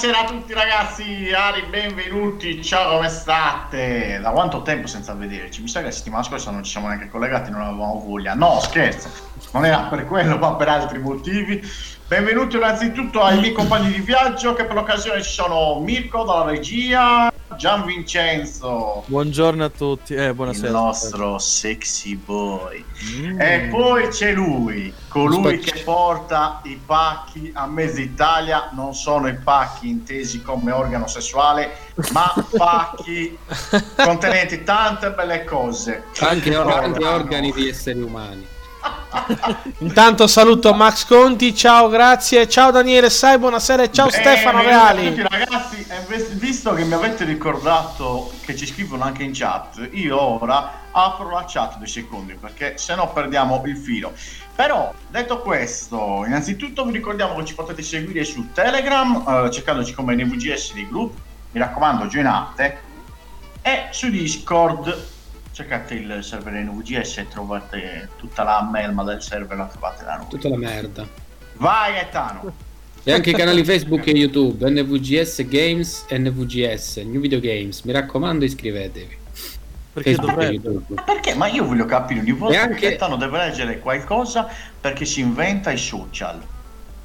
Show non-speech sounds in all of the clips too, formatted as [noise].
Buonasera a tutti ragazzi, Ari, benvenuti, ciao come state? Da quanto tempo senza vederci? Mi sa che la settimana scorsa non ci siamo neanche collegati, non avevamo voglia. No, scherzo, non era per quello, ma per altri motivi. Benvenuti innanzitutto ai miei compagni di viaggio, che per l'occasione ci sono Mirko dalla regia, Gian Vincenzo, Buongiorno a tutti, eh, il buonasera. nostro sexy boy. Mm. E poi c'è lui, colui che porta i pacchi a mezza Italia, non sono i pacchi intesi come organo sessuale, ma pacchi [laughs] contenenti tante belle cose. Anche, or- anche organi di esseri umani. [laughs] Intanto saluto Max Conti, ciao, grazie, ciao Daniele Sai, buonasera e ciao Bene, Stefano Reali. tutti, ragazzi, visto che mi avete ricordato che ci scrivono anche in chat, io ora apro la chat due secondi perché se no perdiamo il filo. Però, detto questo, innanzitutto vi ricordiamo che ci potete seguire su Telegram, eh, cercandoci come NVGS dei gruppi, mi raccomando, joinate, e su Discord, cercate il server NVGS e trovate tutta la melma del server, la trovate da noi. Tutta la merda. Vai Gaetano! E anche i canali Facebook e YouTube, NVGS Games e NVGS, New Video Games. Mi raccomando, iscrivetevi. Perché e. Ma perché? Ma io voglio capire ogni volta anche- che Gaetano deve leggere qualcosa perché si inventa i social.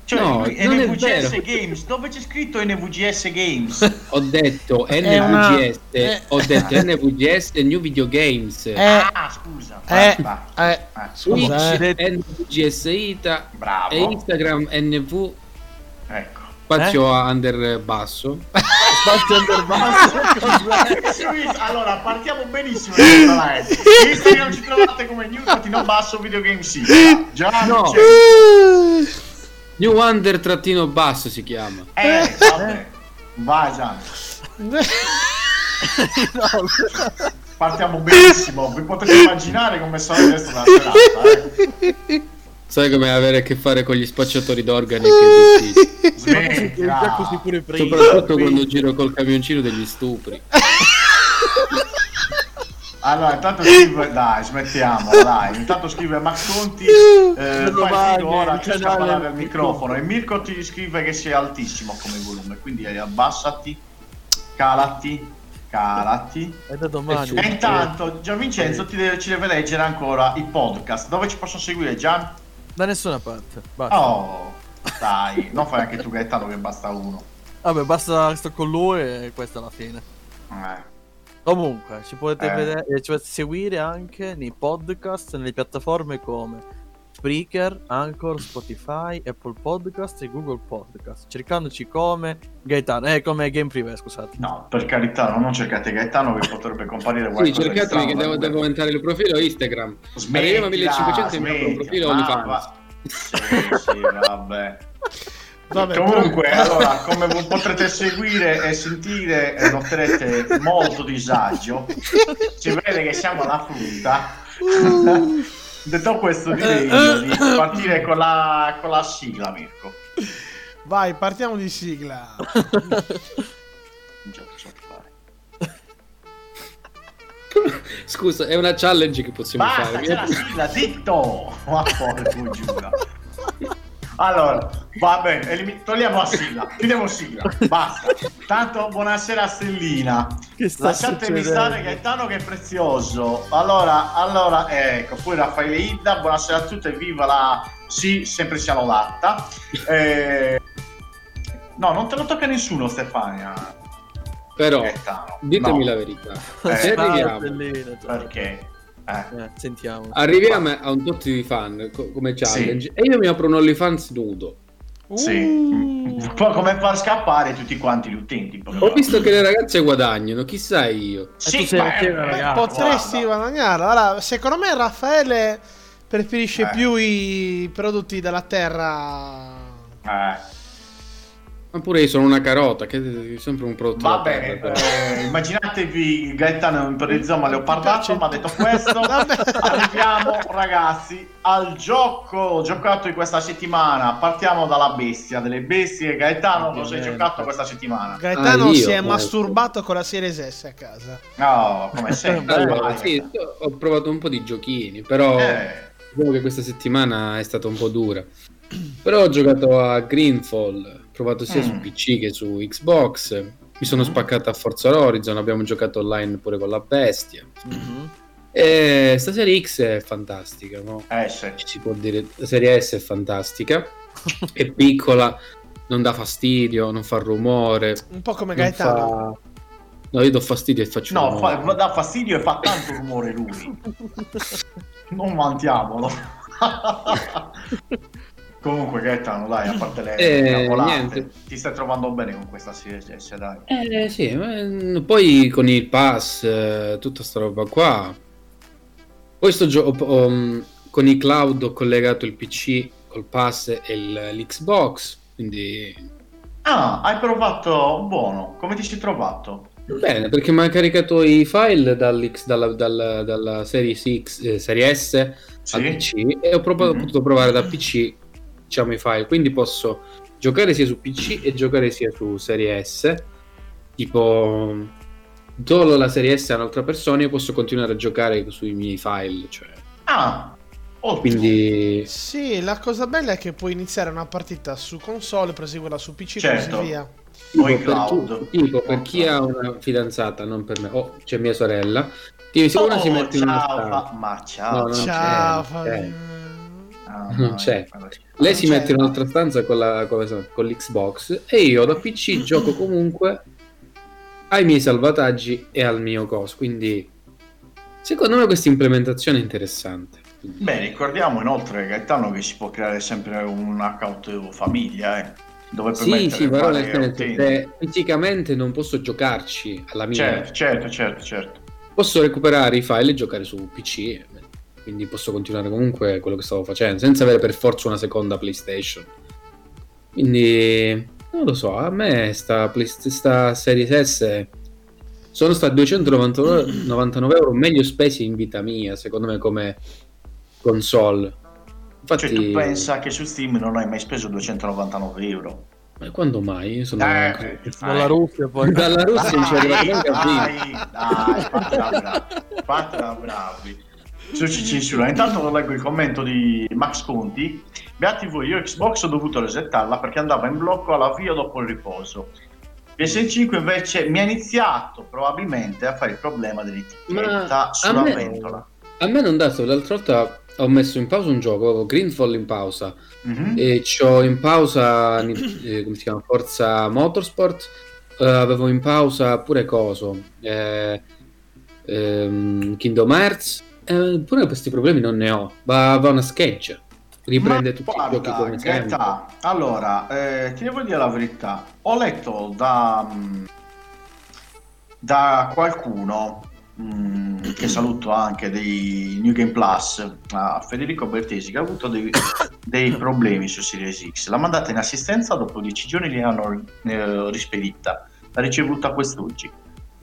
Cioè, No, lui- non è NVGS vero. Games, dove c'è scritto NVGS Games? Ho detto una- NVGS, eh. ho detto NVGS e New Video Games. Eh, ah, scusa. eh, vai, vai. eh, Eh, Twitch, scusa, eh. NVGS Ita Bravo. e Instagram NV Ecco. spazio a under basso. spazio under basso. [laughs] allora, partiamo benissimo da questa live. Su Instagram ci trovate come new basso videogame sì. Già No. New under trattino basso si chiama. Eh, vabbè. Vai Gian. Partiamo benissimo, vi potete immaginare come sarà questa la serata, eh. Sai come avere a che fare con gli spacciatori d'organi che è difficile. Smettila. Già così pure prima. Soprattutto quando giro col camioncino degli stupri. [laughs] Allora, intanto [laughs] scrive, dai, smettiamo, dai. Intanto scrive Max Conti, eh, fai figo, ora il che sta parlare al microfono. E Mirko ti scrive che sei altissimo come volume, quindi eh, abbassati, calati, calati. È da domani. E intanto Gian Vincenzo ti deve- ci deve leggere ancora i podcast. Dove ci possono seguire, Gian? Da nessuna parte. Basta. Oh, dai, non fai anche tu Gaetano che basta uno. Vabbè, basta sto con lui e questa è la fine. Eh. Comunque, ci potete, Eh. vedere, ci potete seguire anche nei podcast, nelle piattaforme come Spreaker, Anchor, Spotify, Apple Podcast e Google Podcast. Cercandoci come Gaetano, eh, come Game Privé, scusate. No, per carità, non cercate Gaetano che potrebbe comparire Sì, qualcosa di cercatemi strano che devo, nel devo aumentare il profilo Instagram. Smettila, Arriviamo a 1500 e mi apro un smettila, profilo OnlyFans. va- Sì, sì, vabbè. Vabbè, Comunque, però- allora, come potrete seguire e sentire, eh, noterete molto disagio. Si vede che siamo alla frutta. Detto questo, direi io di partire con la, con la sigla, Mirko. Vai, partiamo di sigla. Non ce la posso fare. Scusa, è una challenge che possiamo Basta, fare. c'è la sigla, zitto! Ma porco giura. Allora, va bene, elimi- togliamo la sigla, [laughs] chiudiamo sigla, basta. Tanto buonasera Stellina. Che sta Lasciatemi succedendo? stare Gaetano che è prezioso. Allora, allora, ecco, poi Raffaele Idda, buonasera a tutti e viva la... Sì, sempre sia lodata. Eh, No, non te lo tocca nessuno Stefania. Però, Gaetano. ditemi No, la verità. Eh, Se arriviamo. Perché? Eh. Eh, sentiamo. arriviamo a un tot di fan co- come challenge e io mi apro un OnlyFans nudo. Sì. Uh. Poi come far scappare tutti quanti gli utenti? Ho visto che le ragazze guadagnano, chissà io. Sì, tu sei ma- anche una eh, ragazza. Potresti guarda. guadagnare. Allora, secondo me Raffaele preferisce Eh. più i prodotti della terra. Eh, Ma pure io sono una carota, che è sempre un prodotto va bene, eh, immaginatevi Gaetano in perizoma leopardato, ma detto questo, [laughs] arriviamo ragazzi al gioco giocato di questa settimana. Partiamo dalla bestia delle bestie. Gaetano, cosa hai giocato questa settimana? Gaetano Ah, io, si è masturbato con la Series S a casa. No, come [laughs] sempre. Allora, vai, sì, ho provato un po' di giochini, però Eh, diciamo che questa settimana è stata un po' dura. Però ho giocato a Greenfall, provato sia Mm. su PC che su Xbox. Mi sono Mm. spaccato a Forza Horizon, abbiamo giocato online pure con la bestia. Mhm. E sta serie X è fantastica, no? eh. Ci si può dire, la serie S è fantastica, [laughs] è piccola, non dà fastidio, non fa rumore. Un po' come Gaetano. fa- No, io do fastidio e faccio No, rumore. fa, dà fastidio e fa tanto rumore lui. [laughs] Non mantiamolo. [laughs] Comunque, Gaetano, dai, a parte le Eh, cavolate, niente. ti stai trovando bene con questa Series S, dai. Eh sì, ma, mm, poi con il pass, eh, tutta sta roba qua. Poi sto gio- mm, con i cloud ho collegato il PC col pass e l'Xbox, quindi Ah, hai provato buono. Come ti sei trovato? bene, perché mi ha caricato i file dalla, dalla, dalla serie, X, eh, serie S al Sì? PC e ho provato- Mhm. potuto provare da PC diciamo i file, quindi posso giocare sia su PC e giocare sia su serie S. Tipo solo la serie S a un'altra persona, io posso continuare a giocare sui miei file, cioè. Ah, ottimo. Quindi Sì, la cosa bella è che puoi iniziare una partita su console, proseguirla su PC e Certo. così via. O in tipo, per, cloud. chi- tipo, per chi ha una fidanzata, non per me, oh, c'è mia sorella. Tipo, se una si Oh, mette in una ciao, fa- ma ciao. No, c'è, Ciao, Fabio. c'è. Ah, non no, c'è. Lei si mette in un'altra stanza con, la, con, con l'Xbox e io da PC [clears throat] gioco comunque ai miei salvataggi e al mio coso. Quindi, secondo me, questa implementazione è interessante. Beh, ricordiamo inoltre, Gaetano, che si può creare sempre un account famiglia, eh, dove Sì, sì, però nel senso, fisicamente non posso giocarci alla mia, Certo, certo, certo, certo. posso recuperare i file e giocare su PC. Quindi posso continuare comunque quello che stavo facendo, senza avere per forza una seconda PlayStation. Quindi, non lo so, a me sta, sta Series S sono stati 299 euro meglio spesi in vita mia, secondo me, come console. Infatti, Cioè, tu pensa che su Steam non hai mai speso 299 euro? ma quando mai? Sono Eh, Dalla Russia poi. Dalla Russia c'è dai, arrivato neanche a dai, dai, fatela bravi, fatela bravi. Censura. Intanto non leggo il commento di Max Conti. Beati voi, io Xbox ho dovuto resettarla perché andava in blocco all'avvio dopo il riposo. PS5 invece mi ha iniziato probabilmente a fare il problema dell'etichetta Ma a sulla me- ventola. A me non dato, l'altra volta ho messo in pausa un gioco, avevo Greenfall in pausa Mhm. e c'ho in pausa eh, come si chiama Forza Motorsport eh, avevo in pausa pure coso eh, ehm, Kingdom Hearts eh, pure questi problemi non ne ho va, va una scheggia riprende Ma tutti i guarda, giochi come Gaetà, allora, eh, ti devo dire la verità. Ho letto da, mm, da qualcuno mm, che saluto anche dei New Game Plus, a Federico Bertesi, che ha avuto dei, [coughs] dei problemi su Series X. L'ha mandata in assistenza, dopo 10 giorni gli hanno eh, rispedita. L'ha ricevuta quest'oggi.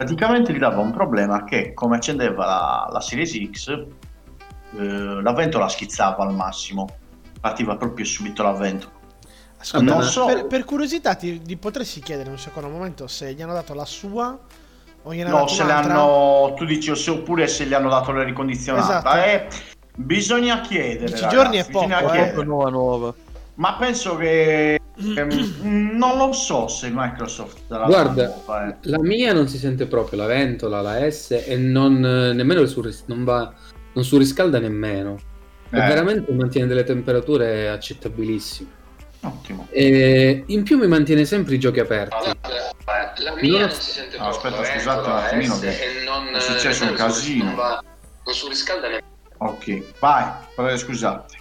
Praticamente gli dava un problema che, come accendeva la, la Series X, eh, la ventola schizzava al massimo partiva proprio subito la ventola. Ascolta, non so, per, per curiosità ti, ti potresti chiedere un secondo momento se gli hanno dato la sua O gliene ha No, dato se le un'altra? hanno. Tu dici o se- oppure se gli hanno dato le ricondizionate. Esatto. Eh, bisogna chiedere. 10 ragazzi, giorni è poco, eh. nuova nuova. Ma penso che. Ehm, non lo so se Microsoft la Guarda, eh. La mia non si sente proprio, la ventola, la S, e non, eh, nemmeno surris- non, va, non surriscalda nemmeno. Eh, veramente mantiene delle temperature accettabilissime. Ottimo. E in più mi mantiene sempre i giochi aperti. La mia non non si sente proprio. aspetta, eh, scusate un attimino che non, è successo un non su- casino. Non, va, non surriscalda nemmeno. Ok, vai. però Scusate.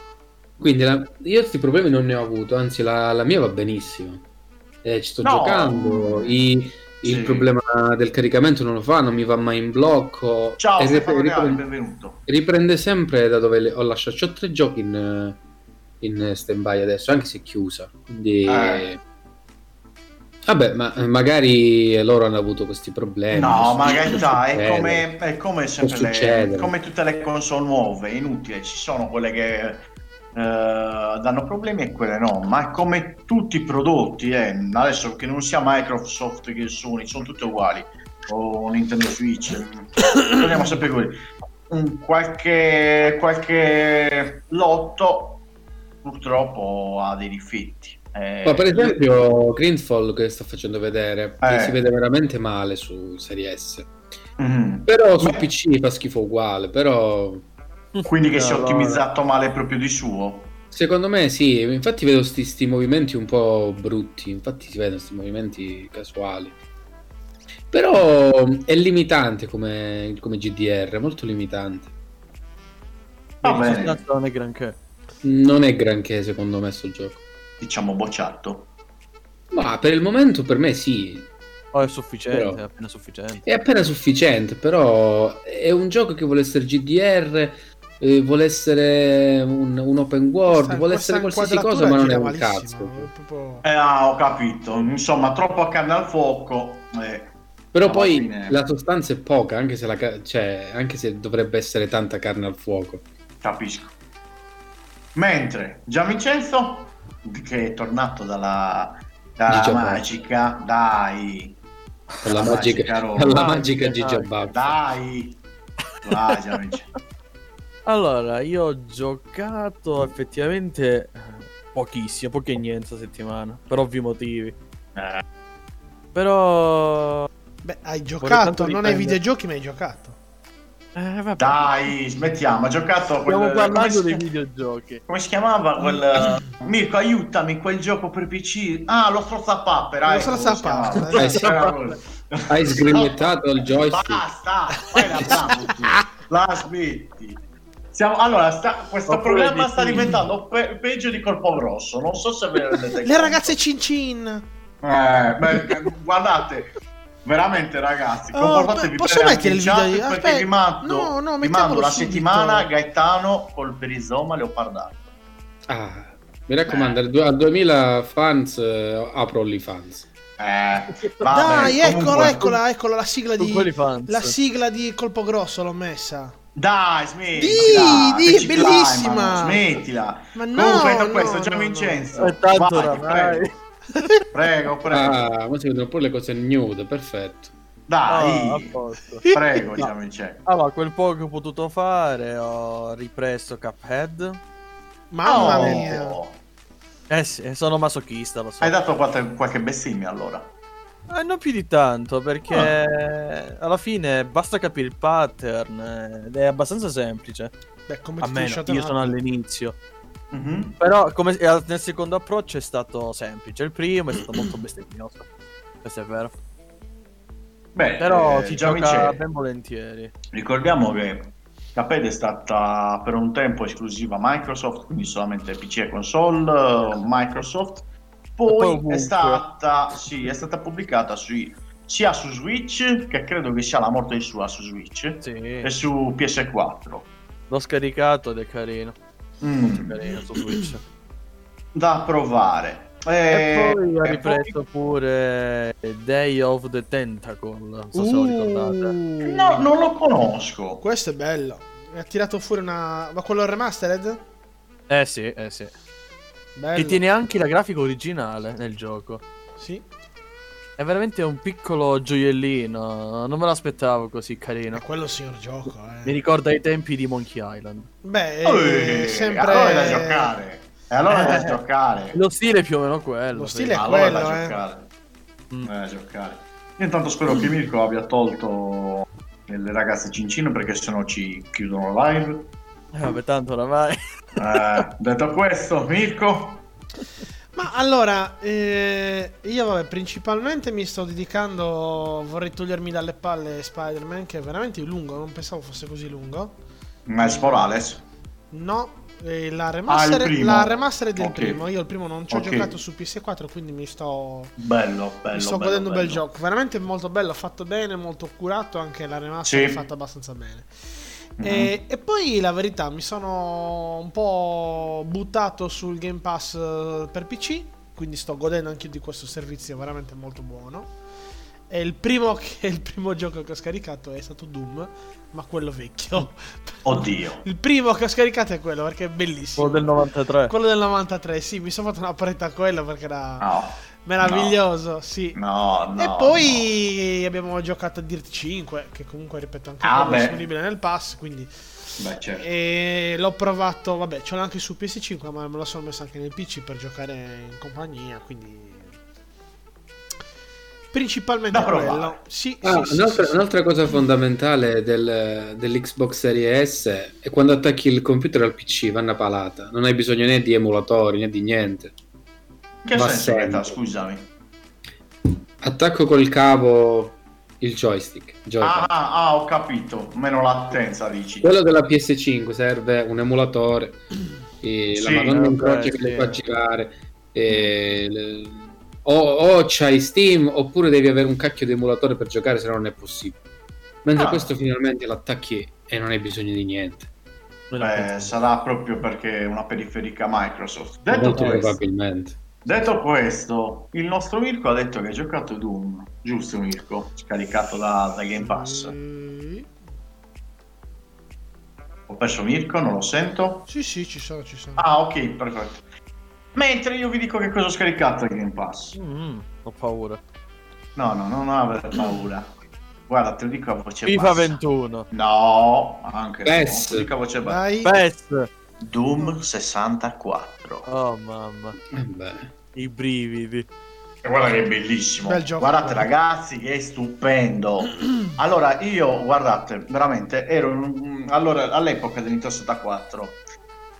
Quindi la- io questi problemi non ne ho avuto, anzi la, la mia va benissimo. Eh, ci sto No. giocando, i- il Sì. problema del caricamento non lo fa, non mi va mai in blocco. Ciao, ripre- riprende, benvenuto. riprende sempre da dove ho lasciato. C'ho tre giochi in, in stand-by adesso, anche se è chiusa. Quindi... Eh. Vabbè, ma magari loro hanno avuto questi problemi. No, ma in realtà è come, è come le- come tutte le console nuove, è inutile, ci sono quelle che eh, danno problemi e quelle no, ma come tutti i prodotti, eh. adesso che non sia Microsoft che Sony, sono tutte uguali, o Nintendo Switch, torniamo sempre quelli. Qualche, qualche lotto purtroppo ha dei difetti. Eh, Ma per esempio, Greenfall che sto facendo vedere, che Eh. si vede veramente male su Serie S. Mhm. Però su Ma- PC fa schifo uguale, però Quindi che si è ottimizzato male proprio di suo. secondo me sì, infatti vedo sti, sti movimenti un po' brutti, infatti si vedono questi movimenti casuali. Però è limitante come, come GDR, molto limitante. Sostanza non è granché. Non è granché secondo me sto gioco. diciamo bocciato. Ma per il momento per me sì, Oh, è sufficiente, Però- è appena sufficiente. È appena sufficiente, però è un gioco che vuole essere GDR, eh, vuole essere un, un open world, Questa- vuole essere qualsiasi cosa, ma non è un malissimo, cazzo. proprio- Eh, ah, ho capito. Insomma, troppo carne al fuoco. eh, Però Alla poi fine- la sostanza è poca, anche se, la ca- cioè, anche se dovrebbe essere tanta carne al fuoco. capisco. Mentre Gianvincenzo, che è tornato dalla, dalla magica, dai. Alla La magica, magica roba. alla Dai, magica dai, Gigi Baffa. Dai. Vai, Gianvincenzo. Allora, io ho giocato effettivamente eh, pochissimo, poco e niente questa settimana, per ovvi motivi. Eh, Però... Beh, hai giocato, non ai videogiochi, ma hai giocato. Eh, vabbè. dai, smettiamo. Ha giocato a quel... Stiamo parlando si dei chiama- videogiochi. Come si chiamava quel... Mirko, aiutami, quel gioco per PC. Ah, lo strozzapappera. Lo ecco come si strozzapappera, chiamava. esatto. Era quello. Hai sgrimettato il joystick. [laughs] Basta, fai la la smetti. Siamo, allora, sta- questo Oppure programma sta diventando pe- peggio di Corpo Grosso. Non so se ve ne rendete Le ragazze cin cin. Eh, beh, guardate, veramente ragazzi, Oh, comportatevi posso mettere il video di- aspetta, vi mando, no, no, vi mando la subito. settimana Gaetano col perizoma leopardato. Ah, mi raccomando, al du- al 2000 fans eh, apro OnlyFans. Eh, Dai, vabbè, eccola, comunque- eccola, eccola la sigla di fans. la sigla di Colpo Grosso l'ho messa. Dai, smetti. Di, di, che ci bellissima. climano, Smettila. Ma no, Comunque, no, questo, no, Gian no. Vincenzo. Eh, tanto vai, oramai. prego, [laughs] prego, prego. Ah, ma si vedono pure le cose nude, perfetto. Dai, Ah, a posto. prego, [laughs] Gian Vincenzo. Allora, quel poco che ho potuto fare, ho ripreso Cuphead. Mamma Oh, mia. Eh sì, sono masochista, lo so. Hai dato qualche, qualche bestemmia allora? Eh, non più di tanto, perché alla fine basta capire il pattern ed è abbastanza semplice. Beh, come tutti i io sono all'inizio. Mhm. Però come, nel secondo approccio è stato semplice. Il primo è stato molto [clears throat] bestemmioso. Questo è vero. Beh, Però eh, si gioca Vincenzo, ben volentieri. ricordiamo che Cuphead è stata per un tempo esclusiva Microsoft, quindi solamente PC e console Microsoft. Poi Poi è stata, sì, è stata pubblicata sui- sia su Switch, che credo che sia la morte di sua su Switch, Sì, e su PS4. l'ho scaricato ed è carino. Mm, Molto carino su Switch. da provare. E Eh, poi ha e ripreso pure Day of the Tentacle. Non so se lo ricordate. poi- No, non lo conosco. Questo è bello. Mi ha tirato fuori una. Ma quello remastered? Eh sì, eh sì. Bello. Che tiene anche la grafica originale nel gioco. Sì. È veramente un piccolo gioiellino. Non me l'aspettavo così carino. Ma quello signor gioco, Mi eh. ricorda i tempi di Monkey Island. Beh, Eh, è sempre... Allora è da giocare. E allora è da Eh. giocare. Lo stile è più o meno quello. Lo sì. stile è allora è da quello, eh. giocare. Mm. È da giocare. Io intanto spero che Mirko abbia tolto le ragazze cincino perché sennò ci chiudono live. Eh, vabbè, tanto oramai. Eh, [laughs] detto questo, Mirko, Ma allora, eh, io vabbè, principalmente mi sto dedicando, vorrei togliermi dalle palle Spider-Man, che è veramente lungo, non pensavo fosse così lungo. Miles Morales. No, eh, la remaster, Ah, la remaster è del Ok. primo, io il primo non ci ho Ok. giocato su PS4, quindi mi sto, Bello, bello. mi sto bello, godendo un bel bello. gioco. Veramente molto bello, fatto bene, molto curato, anche la remaster Sì. è fatta abbastanza bene. Mhm. E, e poi la verità, mi sono un po' buttato sul Game Pass eh, per PC, quindi sto godendo anche io di questo servizio veramente molto buono. E il primo, [laughs] che, il primo gioco che ho scaricato è stato Doom, ma quello vecchio. [laughs] Oddio. Il primo che ho scaricato è quello perché è bellissimo. Quello del 93. Quello del 93, sì, mi sono fatto una parete a quello perché era No. Meraviglioso, sì. No, no. e poi abbiamo giocato a Dirt 5, che comunque, ripeto, anche Ah, è beh. disponibile nel pass, quindi... no. Beh, certo. E l'ho provato, vabbè, ce l'ho anche su PS5, ma me lo sono messo anche nel PC per giocare in compagnia, quindi... Principalmente Da quello. Sì, Ah, sì, un'altra, sì, sì. un'altra cosa fondamentale del- dell'Xbox Series S è quando attacchi il computer al PC, vanno a palata. Non hai bisogno né di emulatori né di niente. Che va senso sempre. Beta, scusami? Attacco col cavo il joystick. Ah, Joy-Con. ah, ah, ho capito. Meno latenza, dici. Quello della PS5 serve un emulatore. E Sì, la Madonna in vabbè, croce che sì. le fa girare. E le- o, o c'hai Steam oppure devi avere un cacchio di emulatore per giocare, se no non è possibile. Mentre Ah. questo finalmente l'attacchi e non hai bisogno di niente. Beh, sarà proprio perché è una periferica Microsoft. Detto Molto questo, probabilmente. Detto questo, il nostro Mirko ha detto che ha giocato Doom. Giusto, Mirko? Scaricato da, da Game Pass. Sì. Ho perso Mirko, non lo sento. Sì, sì, ci sono, ci sono. Ah, ok, perfetto. Mentre io vi dico che cosa ho scaricato da Game Pass. Mm, ho paura. No, no, non avere paura. Guarda, te lo dico a voce FIFA bassa. 21. No, anche PES. no, te lo dico a voce bassa. Dai. PES. Doom 64. Oh mamma. Eh beh. I brividi. E guarda che è bellissimo. Bel gioco. Guardate ragazzi, che è stupendo. [clears throat] Allora, io, guardate, veramente, ero in- allora, all'epoca del Nintendo 64.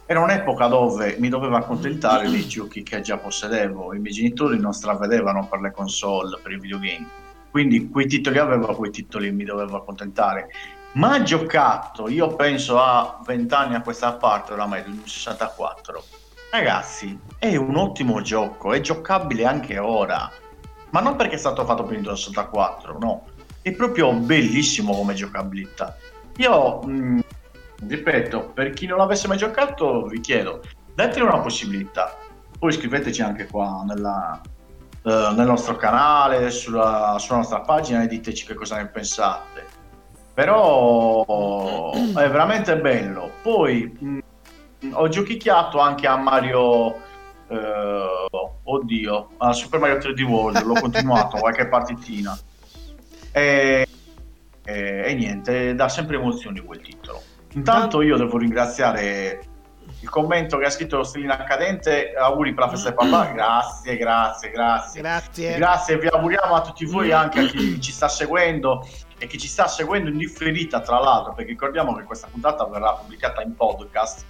Era un'epoca dove mi dovevo accontentare [clears throat] dei giochi che già possedevo. I miei genitori non stravedevano per le console, per i videogame. Quindi quei titoli avevo, quei titoli mi dovevo accontentare. Ma giocato, io penso a 20 anni a questa parte oramai, del 64. Ragazzi, è un ottimo gioco, è giocabile anche ora. Ma non perché è stato fatto per Nintendo 64, no. È proprio bellissimo come giocabilità. Io, mh, ripeto, per chi non l'avesse mai giocato, vi chiedo, dateli una possibilità. Poi iscriveteci anche qua nella, eh, nel nostro canale, sulla, sulla nostra pagina e diteci che cosa ne pensate. Però è veramente bello. Poi mh, ho giochicchiato anche a Mario. eh, oddio, a Super Mario 3D World. L'ho [laughs] continuato qualche partitina. E, e- e niente, dà sempre emozioni quel titolo. Intanto io devo ringraziare il commento che ha scritto Stellina Cadente. Auguri per la festa del papà. Grazie, grazie, grazie. Grazie. Grazie, vi auguriamo a tutti voi, anche a chi ci sta seguendo e chi ci sta seguendo in differita, tra l'altro, perché ricordiamo che questa puntata verrà pubblicata in podcast.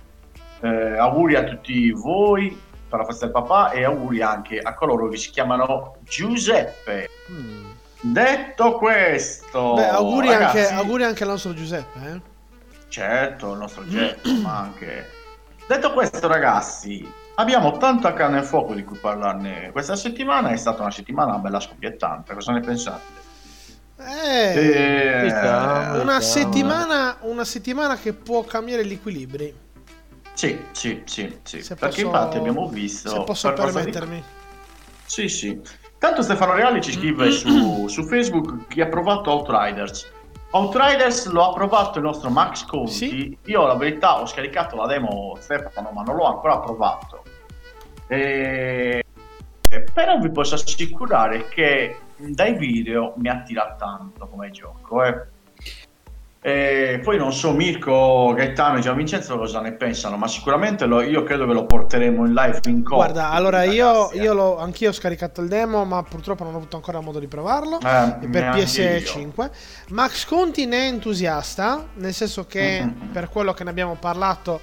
Eh, auguri a tutti voi per la festa del papà e auguri anche a coloro che si chiamano Giuseppe. Mm. Detto questo, Beh, auguri, ragazzi, anche, auguri anche al nostro Giuseppe. Eh? Certo, il nostro getto, ma anche... Detto questo, ragazzi, abbiamo tanta carne e fuoco di cui parlarne. Questa settimana è stata una settimana bella scoppiettante. Cosa ne pensate? Eh, Eh, una, settimana, una settimana che può cambiare gli equilibri. Sì, sì, sì, sì. Se Perché posso- infatti abbiamo visto... Se posso permettermi. dico- Sì, sì. Tanto Stefano Reali ci scrive su, su Facebook che ha provato Outriders. Outriders lo ha provato il nostro Max Conti. Sì. Io la verità ho scaricato la demo Stefano, ma non l'ho ancora provato. E... e Però vi posso assicurare che dai video mi attira tanto come gioco. Eh. E poi non so Mirko, Gaetano e Gianvincenzo cosa ne pensano, ma sicuramente lo- io credo che lo porteremo in live in coppia. Guarda, allora io, io l'ho, anch'io ho scaricato il demo, ma purtroppo non ho avuto ancora modo di provarlo. Eh, per neanche PS5 Max Conti ne è entusiasta nel senso che Mhm. per quello che ne abbiamo parlato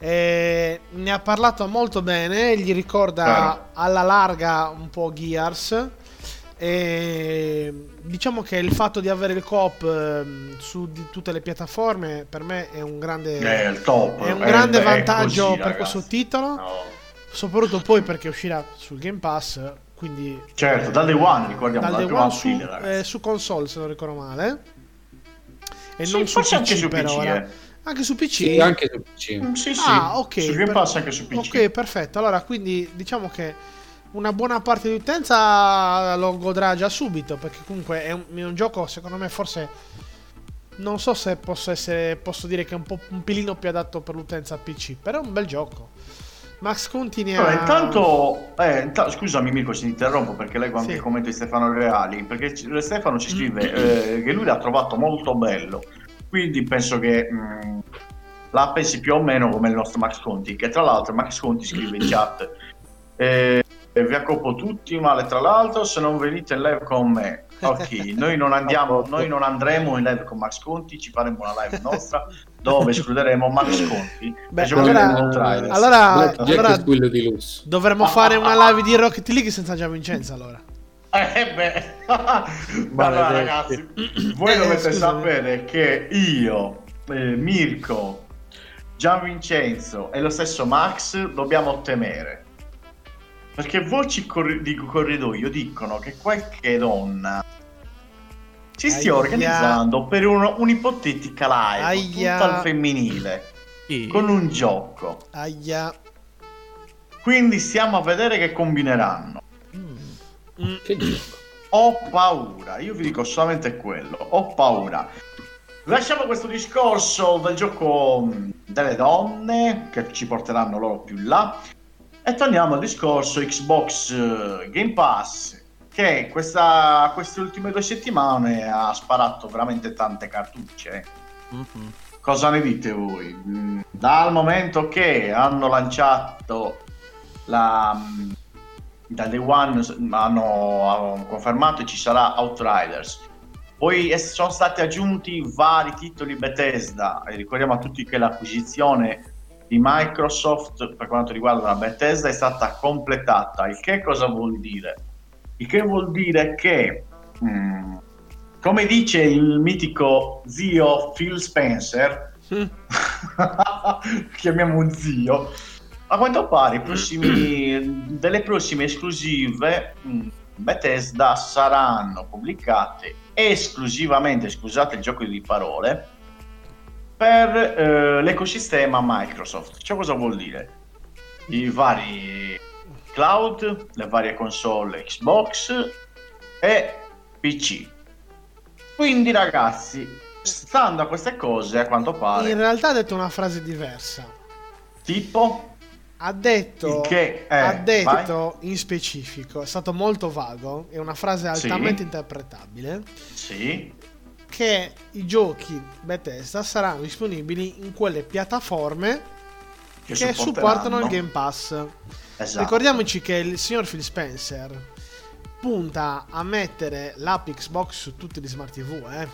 eh, ne ha parlato molto bene gli ricorda Chiaro. alla larga un po' Gears e diciamo che il fatto di avere il coop ehm, su di tutte le piattaforme per me è un grande, È il top. è un eh, grande vantaggio così, per ragazzi. questo titolo No. soprattutto poi perché uscirà sul Game Pass quindi Certo, dal day one, ricordiamo, dal day day one su, file, eh, su console se non ricordo male e Sì, non su PC, anche su per PC, ora eh. anche su PC Sì, anche su PC. Mm, Sì, sì. ah ok Su Game per- Pass anche su PC. ok perfetto allora quindi diciamo che una buona parte di utenza lo godrà già subito perché comunque è un, è un gioco secondo me forse non so se posso essere posso dire che è un po' un pilino più adatto per l'utenza PC però è un bel gioco Max Conti ne Allora, intanto, eh, inta- scusami Mirko se ti interrompo perché leggo anche Sì. il commento di Stefano Reali, perché ci- Stefano ci scrive Mm. eh, che lui l'ha trovato molto bello, quindi penso che mh, la pensi più o meno come il nostro Max Conti, che tra l'altro Max Conti scrive in chat, eh, vi accoppo tutti male tra l'altro se non venite in live con me. Ok, noi non andiamo, noi non andremo in live con Max Conti, ci faremo una live nostra dove escluderemo Max [laughs] Conti. Beh, allora- allora- allora- dovremmo fare una live di Rocket League senza Gian Vincenzo allora Eh beh, [laughs] allora ragazzi, voi Eh, dovete scusami. sapere che io, eh, Mirko, Gianvincenzo e lo stesso Max dobbiamo temere. Perché voci corri- di corridoio dicono che qualche donna si stia Aia. organizzando per uno- un'ipotetica live Aia. tutta al femminile Sì. con un gioco. aia Quindi stiamo a vedere che combineranno. Mm. Che gioco. Ho paura, io vi dico solamente quello, ho paura. Lasciamo questo discorso del gioco mh, delle donne che ci porteranno loro più in là e torniamo al discorso Xbox eh, Game Pass che questa- queste ultime due settimane ha sparato veramente tante cartucce. Mhm. Cosa ne dite voi? Mm, Dal momento che hanno lanciato la mm, da Day One hanno, hanno confermato che ci sarà Outriders. Poi sono stati aggiunti vari titoli Bethesda e ricordiamo a tutti che l'acquisizione di Microsoft per quanto riguarda la Bethesda è stata completata. Il che cosa vuol dire? Il che vuol dire che, mm, come dice il mitico zio Phil Spencer, Mm. [laughs] chiamiamo zio. A quanto pare prossimi- delle prossime esclusive mh, Bethesda saranno pubblicate esclusivamente, scusate il gioco di parole, per eh, l'ecosistema Microsoft. Ciò cosa vuol dire? I vari cloud, le varie console Xbox e PC. Quindi ragazzi, stando a queste cose, a quanto pare, in realtà ha detto una frase diversa tipo ha detto che è- ha detto in specifico è stato molto vago è una frase Sì. altamente interpretabile Sì, che i giochi Bethesda saranno disponibili in quelle piattaforme che, supportano il Game Pass Esatto. Ricordiamoci che il signor Phil Spencer punta a mettere l'app Xbox su tutti gli smart TV, eh?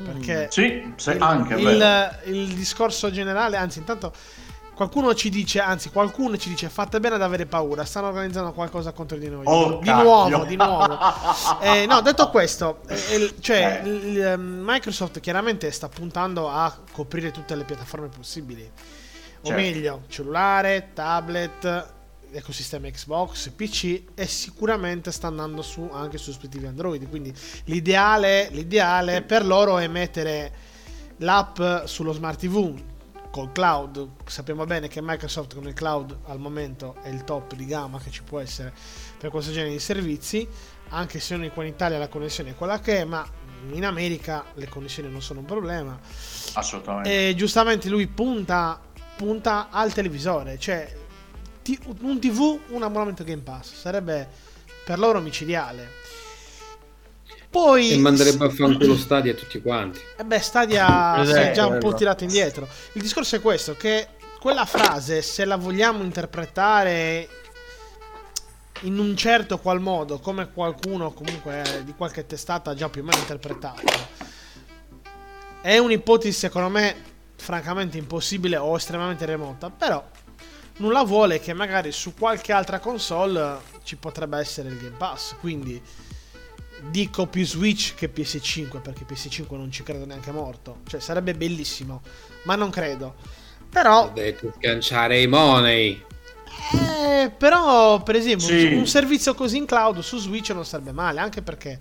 Perché Sì, sì, il, anche il, il discorso generale, anzi, intanto qualcuno ci dice, anzi, qualcuno ci dice: fate bene ad avere paura, stanno organizzando qualcosa contro di noi. Oh, di cacchio. nuovo, di nuovo. [laughs] Eh, no, detto questo, eh, il- cioè, Eh. il- ehm, Microsoft chiaramente sta puntando a coprire tutte le piattaforme possibili. O Certo. meglio, cellulare, tablet, ecosistema Xbox, PC e sicuramente sta andando su anche su dispositivi Android. Quindi l'ideale, l'ideale per loro è mettere l'app sullo smart TV col cloud. Sappiamo bene che Microsoft con il cloud al momento è il top di gamma che ci può essere per questo genere di servizi, anche se noi qua in Italia la connessione è quella che è, ma in America le connessioni non sono un problema. Assolutamente. E giustamente lui punta, punta al televisore, cioè un TV, un abbonamento Game Pass, sarebbe per loro micidiale. Poi E manderebbe a fanculo Stadia a tutti quanti. E beh, Stadia si è già un po' tirato indietro. Il discorso è questo, che quella frase, se la vogliamo interpretare in un certo qual modo, come qualcuno comunque eh, di qualche testata ha già più o meno interpretato, è un'ipotesi secondo me francamente impossibile o estremamente remota, però nulla vuole che magari su qualche altra console ci potrebbe essere il Game Pass, quindi dico più Switch che PS5 perché PS5 non ci credo neanche morto, cioè sarebbe bellissimo, ma non credo. Però Ho detto sganciare i money. eh, però, per esempio, Sì. un servizio così in cloud su Switch non sarebbe male, anche perché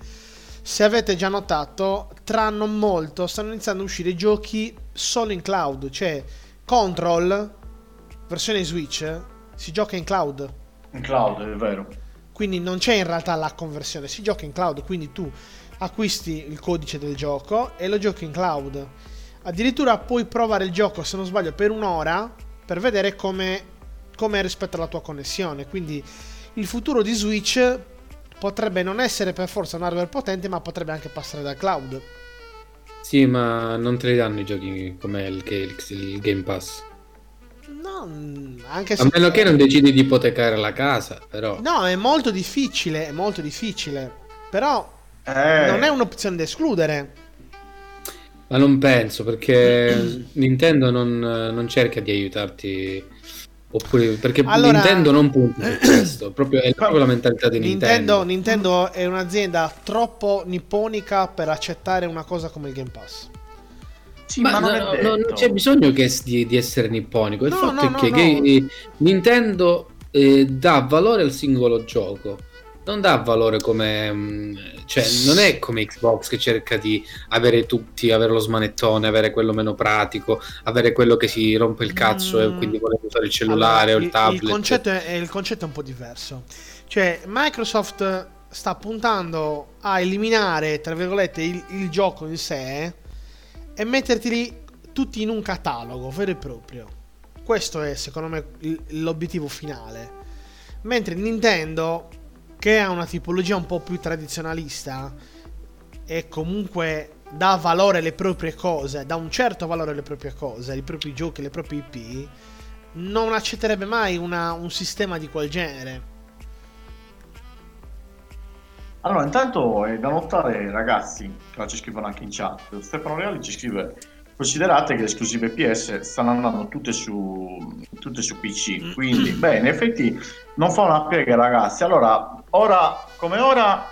se avete già notato, tra non molto stanno iniziando a uscire giochi solo in cloud, cioè Control, versione Switch, si gioca in cloud. In cloud, è vero. Quindi non c'è in realtà la conversione, si gioca in cloud, quindi tu acquisti il codice del gioco e lo giochi in cloud. Addirittura puoi provare il gioco, se non sbaglio, per un'ora per vedere come, come è rispetto alla tua connessione. Quindi il futuro di Switch potrebbe non essere per forza un hardware potente, ma potrebbe anche passare dal cloud. Sì, ma non te li danno i giochi come il, il- il Game Pass. No, mm, anche se... A meno che non decidi di ipotecare la casa, però. No, è molto difficile, è molto difficile. Però Eh, non è un'opzione da escludere. Ma non penso, perché [clears throat] Nintendo non, non cerca di aiutarti. Oppure perché Allora- Nintendo non punta su [clears throat] questo, proprio, è proprio la mentalità di Nintendo, Nintendo. Nintendo è un'azienda troppo nipponica per accettare una cosa come il Game Pass. Sì, Ma, ma, non no, no, non c'è bisogno che, di, di essere nipponico. Il No, fatto è che, che Nintendo eh, dà valore al singolo gioco. Non dà valore come. mm, cioè, non è come Xbox che cerca di avere tutti, avere lo smanettone, avere quello meno pratico, avere quello che si rompe il cazzo e Mm. quindi vuole usare il cellulare Allora, o il tablet. Il concetto, è, il concetto è un po' diverso. Cioè, Microsoft sta puntando a eliminare, tra virgolette, il, il gioco in sé e metterteli tutti in un catalogo vero e proprio. Questo è, secondo me, l'obiettivo finale. Mentre Nintendo, che ha una tipologia un po' più tradizionalista e comunque dà valore alle proprie cose, dà un certo valore alle proprie cose, ai propri giochi, alle proprie IP, non accetterebbe mai una- un sistema di quel genere. Allora, intanto è da notare, ragazzi, che ci scrivono anche in chat. Stefano Reali ci scrive: Considerate che le esclusive PS stanno andando tutte su, tutte su PC. Quindi, beh, in effetti non fa una piega, ragazzi. Allora, ora come ora,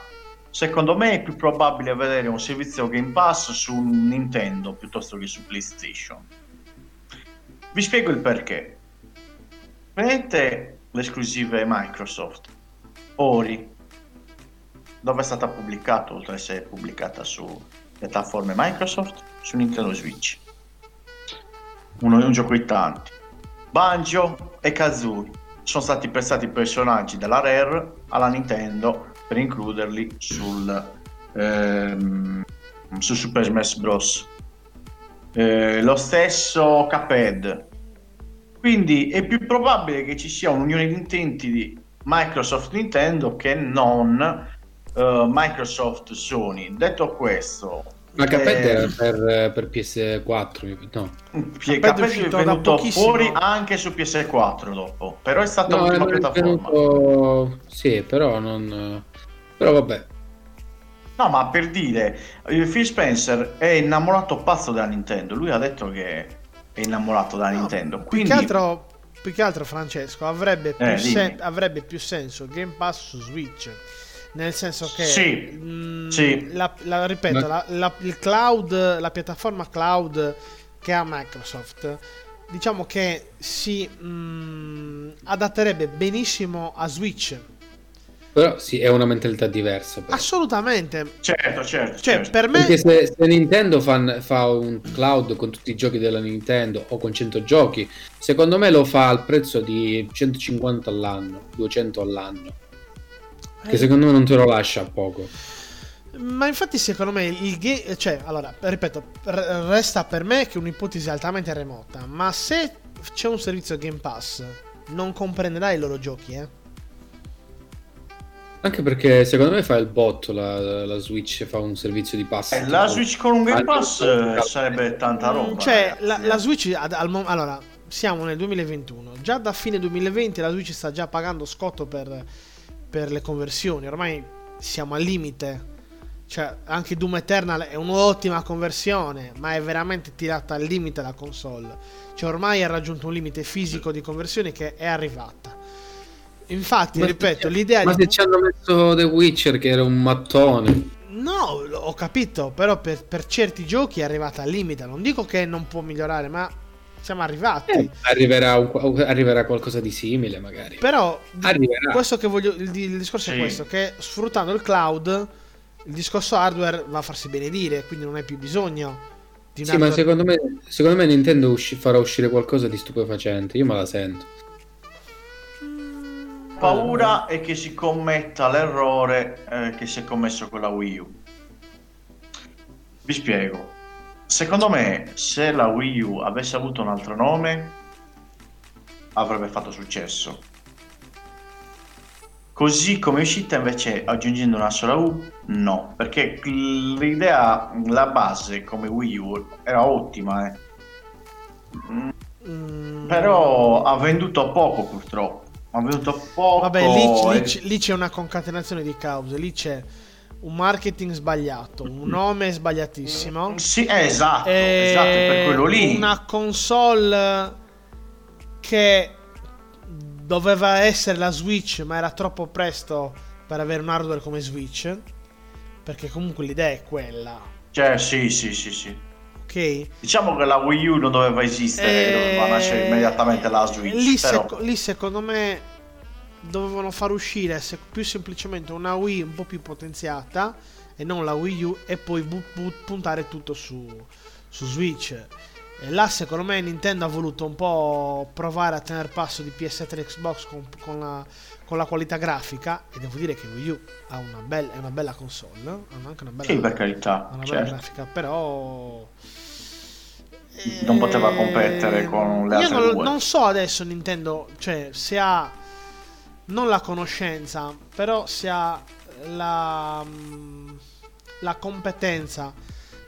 secondo me è più probabile vedere un servizio Game Pass su Nintendo piuttosto che su PlayStation. Vi spiego il perché. Prendete le esclusive Microsoft, Ori, dove è stata pubblicata, oltre ad essere pubblicata su piattaforme Microsoft, su Nintendo Switch. Uno, un gioco di tanti. Banjo e Kazooie sono stati prestati personaggi dalla Rare alla Nintendo per includerli sul, ehm, su Super Smash Bros. Eh, lo stesso Cuphead. Quindi è più probabile che ci sia un'unione di intenti di Microsoft Nintendo che non eh, Microsoft Sony. Detto questo, Ma Cuphead eh, era per, per PS4, mi- no. Cuphead è venuto fuori anche su PS4 dopo, però è stata No, l'ultima è piattaforma. venuto... Sì, però non... Però vabbè. No, ma per dire, eh, Phil Spencer è innamorato pazzo della Nintendo. Lui ha detto che è innamorato della No, Nintendo. Più Quindi, che altro, più che altro, Francesco, avrebbe più, Eh, sen- avrebbe più senso Game Pass su Switch. Nel senso che, Sì, mm, sì. La, la- ripeto, Ma- la, la- il cloud, la piattaforma cloud che ha Microsoft, diciamo che si mm, adatterebbe benissimo a Switch. Però sì, è una mentalità diversa. però. Assolutamente. certo, certo. Cioè, certo. per me, Perché se, se Nintendo fa, fa un cloud con tutti i giochi della Nintendo o con 100 giochi, secondo me lo fa al prezzo di 150 all'anno, 200 all'anno. Che eh, secondo me non te lo lascia a poco. Ma infatti, secondo me, il game. Cioè, allora, ripeto, r- resta per me che un'ipotesi altamente remota. Ma se c'è un servizio Game Pass, non comprenderai i loro giochi, eh. Anche perché secondo me fa il botto la, la Switch, fa un servizio di pass. Eh, la Switch con un Game Pass eh, sarebbe tanta roba. Mm, cioè, ragazzi, la, eh. la Switch ad- al mom- allora, siamo nel 2021. Già da fine 2020 la Switch sta già pagando scotto per, per le conversioni. Ormai siamo al limite. Cioè, anche Doom Eternal è un'ottima conversione, ma è veramente tirata al limite la console. Cioè, ormai ha raggiunto un limite fisico di conversione che è arrivata. Infatti, Ma- ripeto, l'idea Ma di se ci hanno messo The Witcher che era un mattone. No, ho capito, però per, per certi giochi è arrivata al limite. Non dico che non può migliorare, ma siamo arrivati. Eh, arriverà, un- arriverà qualcosa di simile magari. Però voglio, il, il discorso è Sì. questo: che sfruttando il cloud, il discorso hardware va a farsi benedire, quindi non hai più bisogno di Sì, ma secondo me, secondo me Nintendo usci- farà uscire qualcosa di stupefacente. Io me la sento. paura è che si commetta l'errore eh, che si è commesso con la Wii U. Vi spiego. Secondo me, se la Wii U avesse avuto un altro nome, avrebbe fatto successo. Così come è uscita invece aggiungendo una sola U, no, perché l'idea, la base come Wii U era ottima, eh. Mm, però ha venduto poco purtroppo. Ha venduto poco. Vabbè, lì, lì e- lì c'è una concatenazione di cause. Lì c'è un marketing sbagliato, un nome sbagliatissimo. Sì, eh, esatto, E esatto, per quello lì. Eh, Una console che doveva essere la Switch, ma era troppo presto per avere un hardware come Switch. Perché comunque l'idea è quella, Cioè, sì, sì, sì, sì. ok? Diciamo che la Wii U non doveva esistere, doveva nascere immediatamente la Switch. Eh, Lì, però... seco- lì secondo me dovevano far uscire se- più semplicemente una Wii un po' più potenziata e non la Wii U e poi bu- bu- puntare tutto su, su Switch. E là secondo me Nintendo ha voluto un po' provare a tenere passo di PS3 e Xbox con, con la, con la qualità grafica e devo dire che Wii U ha una, bella, è una bella console, ha anche una bella, Sì, per carità, una bella certo. grafica, però... Non poteva competere con le Io altre non, due. non so adesso Nintendo, cioè se ha non la conoscenza, però se ha la, mm, la competenza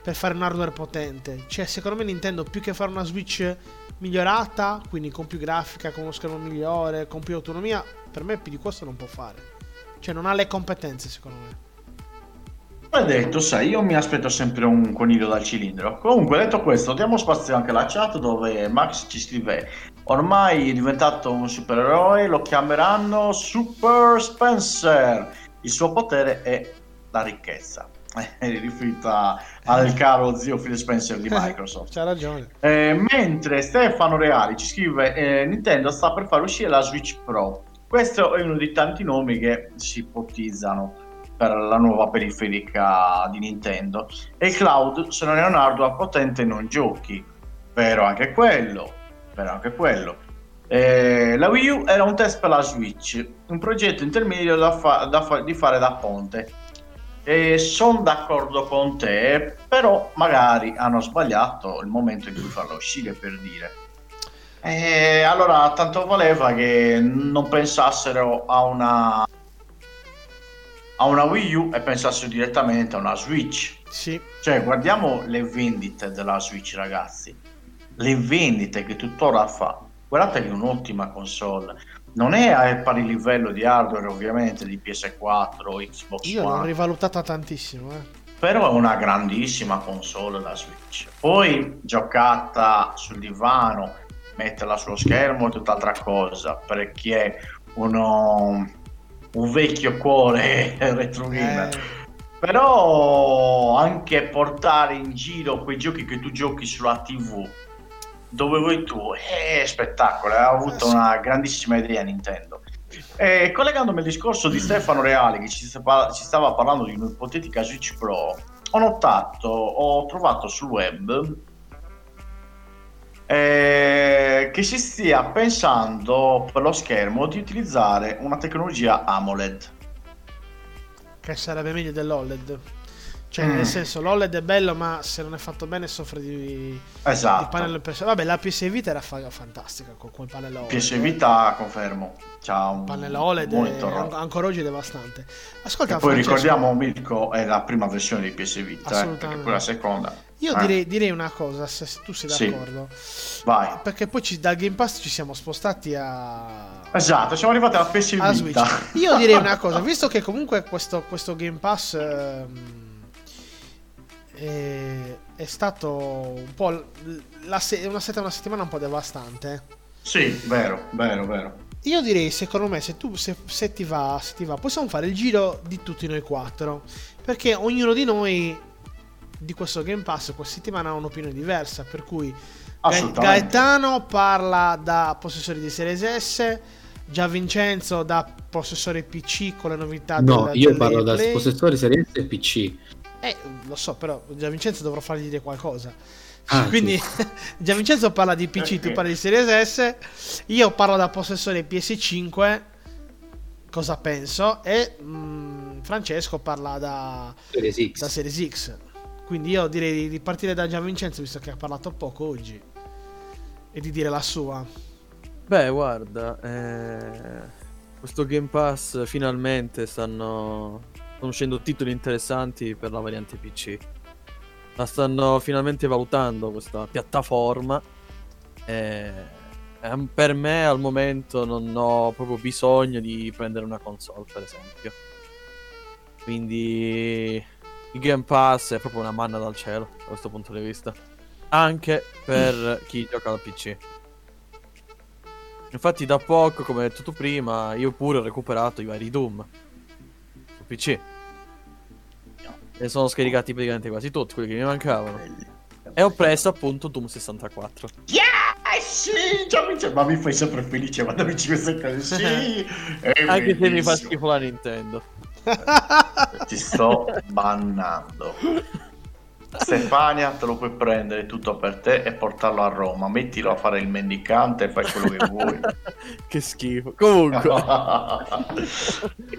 per fare un hardware potente. Cioè, secondo me Nintendo più che fare una Switch migliorata, quindi con più grafica, con uno schermo migliore, con più autonomia, per me più di questo non può fare. Cioè, non ha le competenze, secondo me. Come detto, sai, io mi aspetto sempre un coniglio dal cilindro. Comunque, detto questo, diamo spazio anche alla chat dove Max ci scrive: Ormai è diventato un supereroe, lo chiameranno Super Spencer. Il suo potere è la ricchezza. [laughs] È riferita al [laughs] caro zio Phil Spencer di [laughs] Microsoft. C'ha ragione. Eh, mentre Stefano Reali ci scrive: eh, Nintendo sta per far uscire la Switch Pro. Questo è uno dei tanti nomi che si ipotizzano per la nuova periferica di Nintendo. E cloud, se non è un hardware potente, non giochi. Vero anche quello. Vero anche quello. Eh, la Wii U era un test per la Switch, un progetto intermedio da fa- da fa- di fare da ponte. E sono d'accordo con te, però magari hanno sbagliato il momento in cui farla uscire per dire. E allora tanto valeva che non pensassero a una a una Wii U e pensassero direttamente a una Switch. Sì. Cioè, guardiamo le vendite della Switch, ragazzi. Le vendite che tuttora fa. Guardate che è un'ottima console. Non è al pari livello di hardware, ovviamente, di PS4, Xbox Io l'ho One. rivalutata tantissimo, eh. Però è una grandissima console la Switch. Poi giocata sul divano, metterla sullo schermo è tutt'altra cosa. Per chi è uno, un vecchio cuore [laughs] retro gamer. Eh, Però anche portare in giro quei giochi che tu giochi sulla TV, dove vuoi tu, è spettacolo. Ha avuto Eh, una grandissima idea Nintendo. E collegandomi al discorso di Stefano Reale che ci stava parlando di un'ipotetica Switch Pro, ho notato, ho trovato sul web eh, che si stia pensando per lo schermo di utilizzare una tecnologia AMOLED. che sarebbe meglio dell'OLED. Cioè, Mm. nel senso, l'OLED è bello, ma se non è fatto bene soffre di, di Esatto. pannello PS. Vabbè, la PS Vita era fa- fantastica con quel pannello OLED. PS Vita confermo. C'ha un pannello OLED è, monitor. an- ancora oggi è devastante. Ascolta, E poi Francesco, ricordiamo Mirko è la prima versione di PS Vita, eh, perché poi la seconda. io Eh, direi, direi una cosa, se tu sei Sì. d'accordo. Vai. Perché poi ci- dal Game Pass ci siamo spostati a... Esatto, siamo arrivati alla PS alla Vita. Switch. Io direi [laughs] una cosa, visto che comunque questo, questo Game Pass ehm, è, è stato un po' se- una, seta- una settimana un po' devastante. Sì, vero, vero, vero. Io direi, secondo me, se, tu, se, se ti va, se ti va, possiamo fare il giro di tutti noi quattro. Perché ognuno di noi di questo Game Pass questa settimana ha un'opinione diversa. Per cui. Gaetano parla da possessore di Series S, già Vincenzo da possessore PC con le novità No, io parlo da possessore Series S e PC. Eh, lo so, però già Vincenzo dovrò fargli dire qualcosa. Ah, Quindi [laughs] già Vincenzo parla di PC, tu Ok. parli di Series S, io parlo da possessore PS5, cosa penso, e mm, Francesco parla da, Series X. da Series X. Quindi io direi di- di partire da Gian Vincenzo, visto che ha parlato poco oggi, e di dire la sua. Beh, guarda, eh, questo Game Pass finalmente stanno, stanno uscendo titoli interessanti per la variante PC. La stanno finalmente valutando questa piattaforma. E, per me al momento non ho proprio bisogno di prendere una console, per esempio. Quindi il Game Pass è proprio una manna dal cielo da questo punto di vista. Anche per chi gioca al PC. Infatti da poco, come detto tu prima, io pure ho recuperato i vari Doom PC. E sono scaricati praticamente quasi tutti quelli che mi mancavano. E ho preso appunto Doom 64. Eh sì, ma mi fai sempre felice quando mi dici queste cose. Sì, [laughs] Anche se mi fa schifo la Nintendo. [laughs] Ti sto bannando. Stefania, te lo puoi prendere tutto per te e portarlo a Roma. Mettilo a fare il mendicante e fai quello che vuoi. [laughs] che schifo. Comunque. [laughs]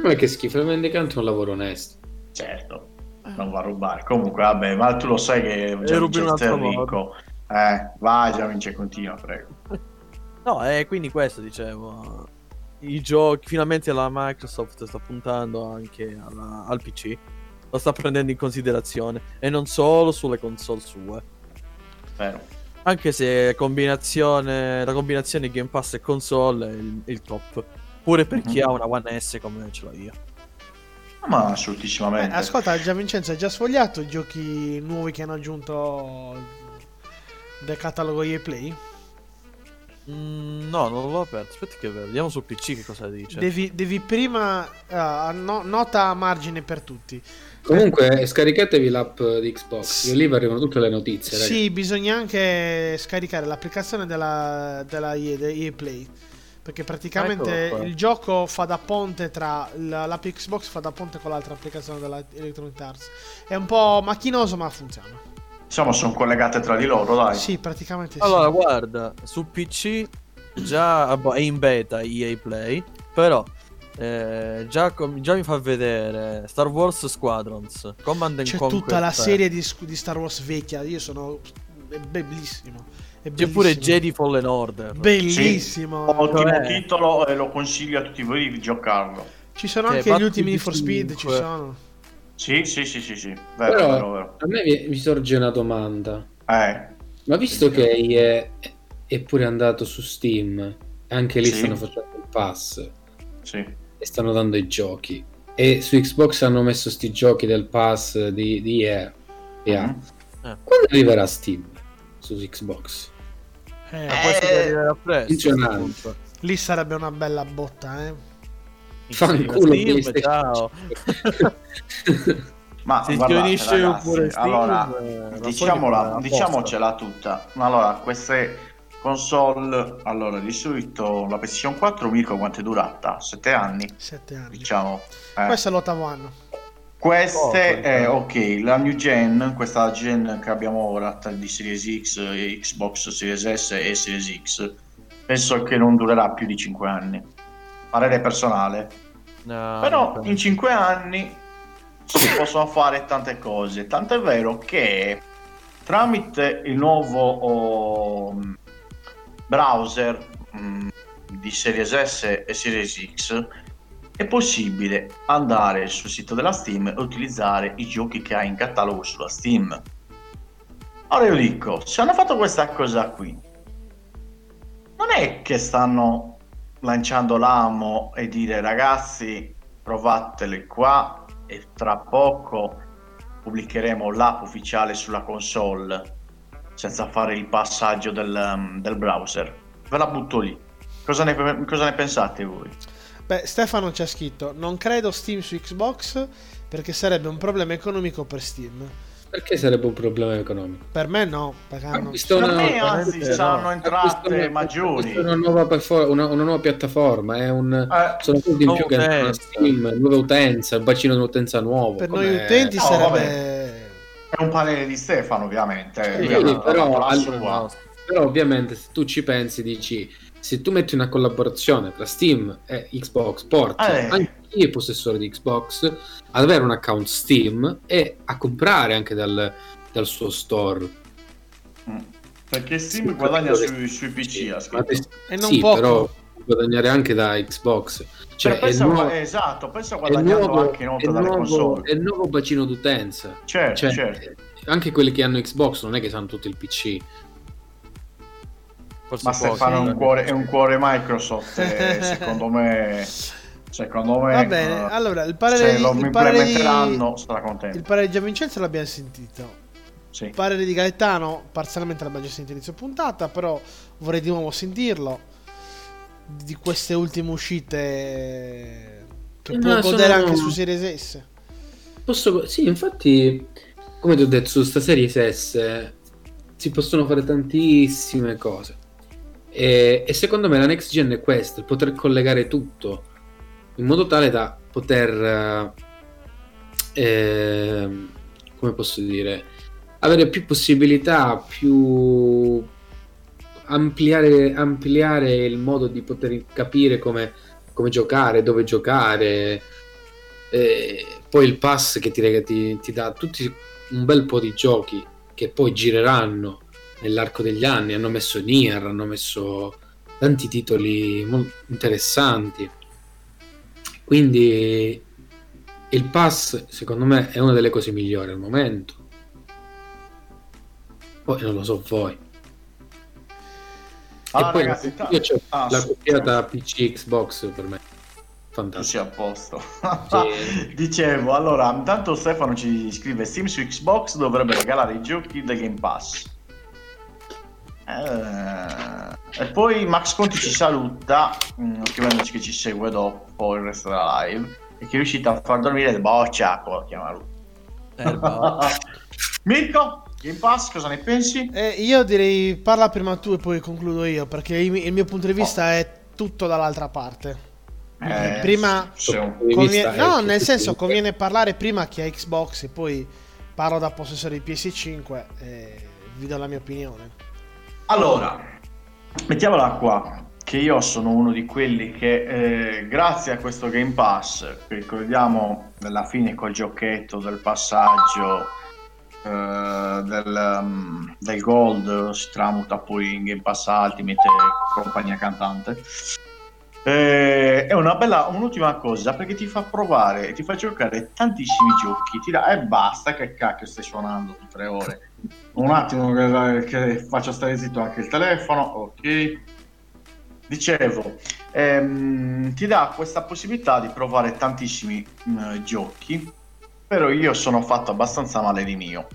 Ma che schifo, il mendicante è un lavoro onesto. certo, non va a rubare. Comunque, vabbè, ma tu lo sai che Vincenzo è ricco. Eh, vai, già vince, continua, prego. No, e quindi questo dicevo. I giochi, finalmente la Microsoft sta puntando anche alla- al PC. Lo sta prendendo in considerazione. E non solo sulle console sue. Vero. Anche se combinazione, la combinazione Game Pass e console è il, il top. Pure per chi Mhm. ha una One S come ce l'ho io. Ma Eh, assolutissimamente. ascolta, già Vincenzo hai già sfogliato i giochi nuovi che hanno aggiunto del catalogo EA Play? Mm, no, non l'ho aperto. Aspetta che vediamo sul PC che cosa dice. Devi, devi prima ah, no- nota a margine per tutti. Comunque, scaricatevi l'app di Xbox. Io lì vi arrivano tutte le notizie. raga. Sì, bisogna anche scaricare l'applicazione della, della EA, Play. Perché praticamente qua. il gioco fa da ponte tra la- l'app Xbox fa da ponte con l'altra applicazione della Electronic Arts. È un po' macchinoso, ma funziona. Diciamo, sono collegate tra di loro, dai. Sì, praticamente sì. Allora, guarda, su PC già è in beta EA Play, però eh, già, com- già mi fa vedere Star Wars Squadrons, Command and C'è Conquer tutta la 3. serie di, di Star Wars vecchia. Io sono. È bellissimo. È C'è pure. Jedi Fallen Order. Bellissimo. Ottimo Cioè- titolo e lo consiglio a tutti voi di giocarlo. Ci sono Cioè, anche gli ultimi Need for Speed. Ci 5. sono. Sì, sì, sì, sì, sì. Vero, Però vero, vero. a me mi, mi sorge una domanda. Eh, Ma visto che è, è pure andato su Steam, anche lì Sì. stanno facendo il pass sì. E stanno dando i giochi. E su Xbox hanno messo sti giochi del pass di, di EA. EA. Mhm. Quando arriverà Steam su Xbox? Eh, arrivare presto. appunto. lì sarebbe una bella botta, eh. Fanculo Steam, ciao. Ma Si guardate, unisce ragazzi, pure Steam, allora, eh, la diciamola, Sony fa apposta. diciamocela tutta. Allora, queste console, allora, di solito la PlayStation 4, Mirko, quanto è durata? 7 anni, Sette anni. diciamo. Eh. Questo è l'ottavo anno. Queste, Poco, eh, eh. ok, la new gen, questa gen che abbiamo ora tra di Series X, e Xbox Series S e Series X, penso che non durerà più di 5 anni. Parere personale. No, Però in 5 anni si possono fare tante cose. Tant'è vero che tramite il nuovo oh, browser mm, di Series S e Series X è possibile andare sul sito della Steam e utilizzare i giochi che hai in catalogo sulla Steam. Ora io dico, se hanno fatto questa cosa qui, non è che stanno lanciando l'amo e dire ragazzi provatele qua e tra poco pubblicheremo l'app ufficiale sulla console senza fare il passaggio del, um, del browser. Ve la butto lì. Cosa ne, cosa ne pensate voi? Beh, Stefano ci ha scritto: Non credo Steam su Xbox perché sarebbe un problema economico per Steam. Perché sarebbe un problema economico? Per me no, perché hanno... Acquisto Per una- me anzi saranno no. entrate maggiori. Una nuova, perfor- una, una nuova piattaforma, è un, Eh, sono soldi in più che entrano a utenza. Steam, nuova utenza, il bacino di utenza nuovo. Per come- noi utenti No, sarebbe... È un parere di Stefano, ovviamente. Sì, dato però la al- sua. Però ovviamente se tu ci pensi dici, se tu metti una collaborazione tra Steam e Xbox, porti Eh. anche chi è possessore di Xbox ad avere un account Steam e a comprare anche dal, dal suo store. Mm. Perché Steam Sì, guadagna capito sui, sui PC, te- E non sì, poco. però guadagnare anche da Xbox. Cioè, è, pensa, nuovo, esatto, pensa guadagnando nuovo- anche inoltre dalle nuovo- console. è il nuovo bacino d'utenza. Certo, Cioè, certo. Anche quelli che hanno Xbox non è che sanno tutto il PC. Forse Ma Stefano è un eh. cuore, è un cuore Microsoft, e [laughs] secondo me... Secondo me... Va bene, eh, allora il parere, se lo il parere di... sarà contento. Il parere di Gianvincenzo l'abbiamo sentito. Sì. Il parere di Gaetano, parzialmente l'abbiamo già sentito inizio puntata, però vorrei di nuovo sentirlo. Di queste ultime uscite che Eh, può no, godere sono- anche su Series S. Posso, sì, infatti, come ti ho detto, su sta serie S si possono fare tantissime cose. E, e secondo me la next gen è questo, il poter collegare tutto in modo tale da poter, eh, ehm, come posso dire, avere più possibilità, più ampliare, ampliare il modo di poter capire come, come giocare, dove giocare. E poi il pass che ti, ti, ti dà tutti un bel po' di giochi che poi gireranno nell'arco degli anni. Hanno messo Nier, hanno messo tanti titoli interessanti. Quindi il pass, secondo me, è una delle cose migliori al momento. Poi non lo so voi. Allora, e poi ragazzi, la, io c'ho ah, la sì, coppiata PC Xbox per me. Tu Fantastico. sei a posto. Sì. [laughs] Dicevo, allora, intanto Stefano ci scrive Steam su Xbox dovrebbe regalare i giochi del Game Pass. Eh, e poi Max Conti ci saluta, mm, scrivendoci che ci segue dopo il resto della live e che è riuscito a far dormire il lo chiama lui. Erba. Mirko, Game Pass, cosa ne pensi? Eh, io direi parla prima tu e poi concludo io, perché il, mio punto di vista è tutto dall'altra parte. Eh, prima- se un- Punto di Convie- vista è no, nel senso conviene parlare prima chi ha Xbox e poi parlo da possessore di PS5 e vi do la mia opinione. Allora, mettiamola qua, che io sono uno di quelli che eh, grazie a questo Game Pass, ricordiamo alla fine col giochetto del passaggio eh, del, um, del Gold si tramuta poi in Game Pass Ultimate e compagnia cantante. Eh, è una bella, un'ultima cosa perché ti fa provare, ti fa giocare tantissimi giochi, ti dà e basta che cacchio stai suonando per tre ore. Un attimo che, che faccio stare zitto anche il telefono, ok. Dicevo, ehm, ti dà questa possibilità di provare tantissimi mh, giochi, però io sono fatto abbastanza male di mio.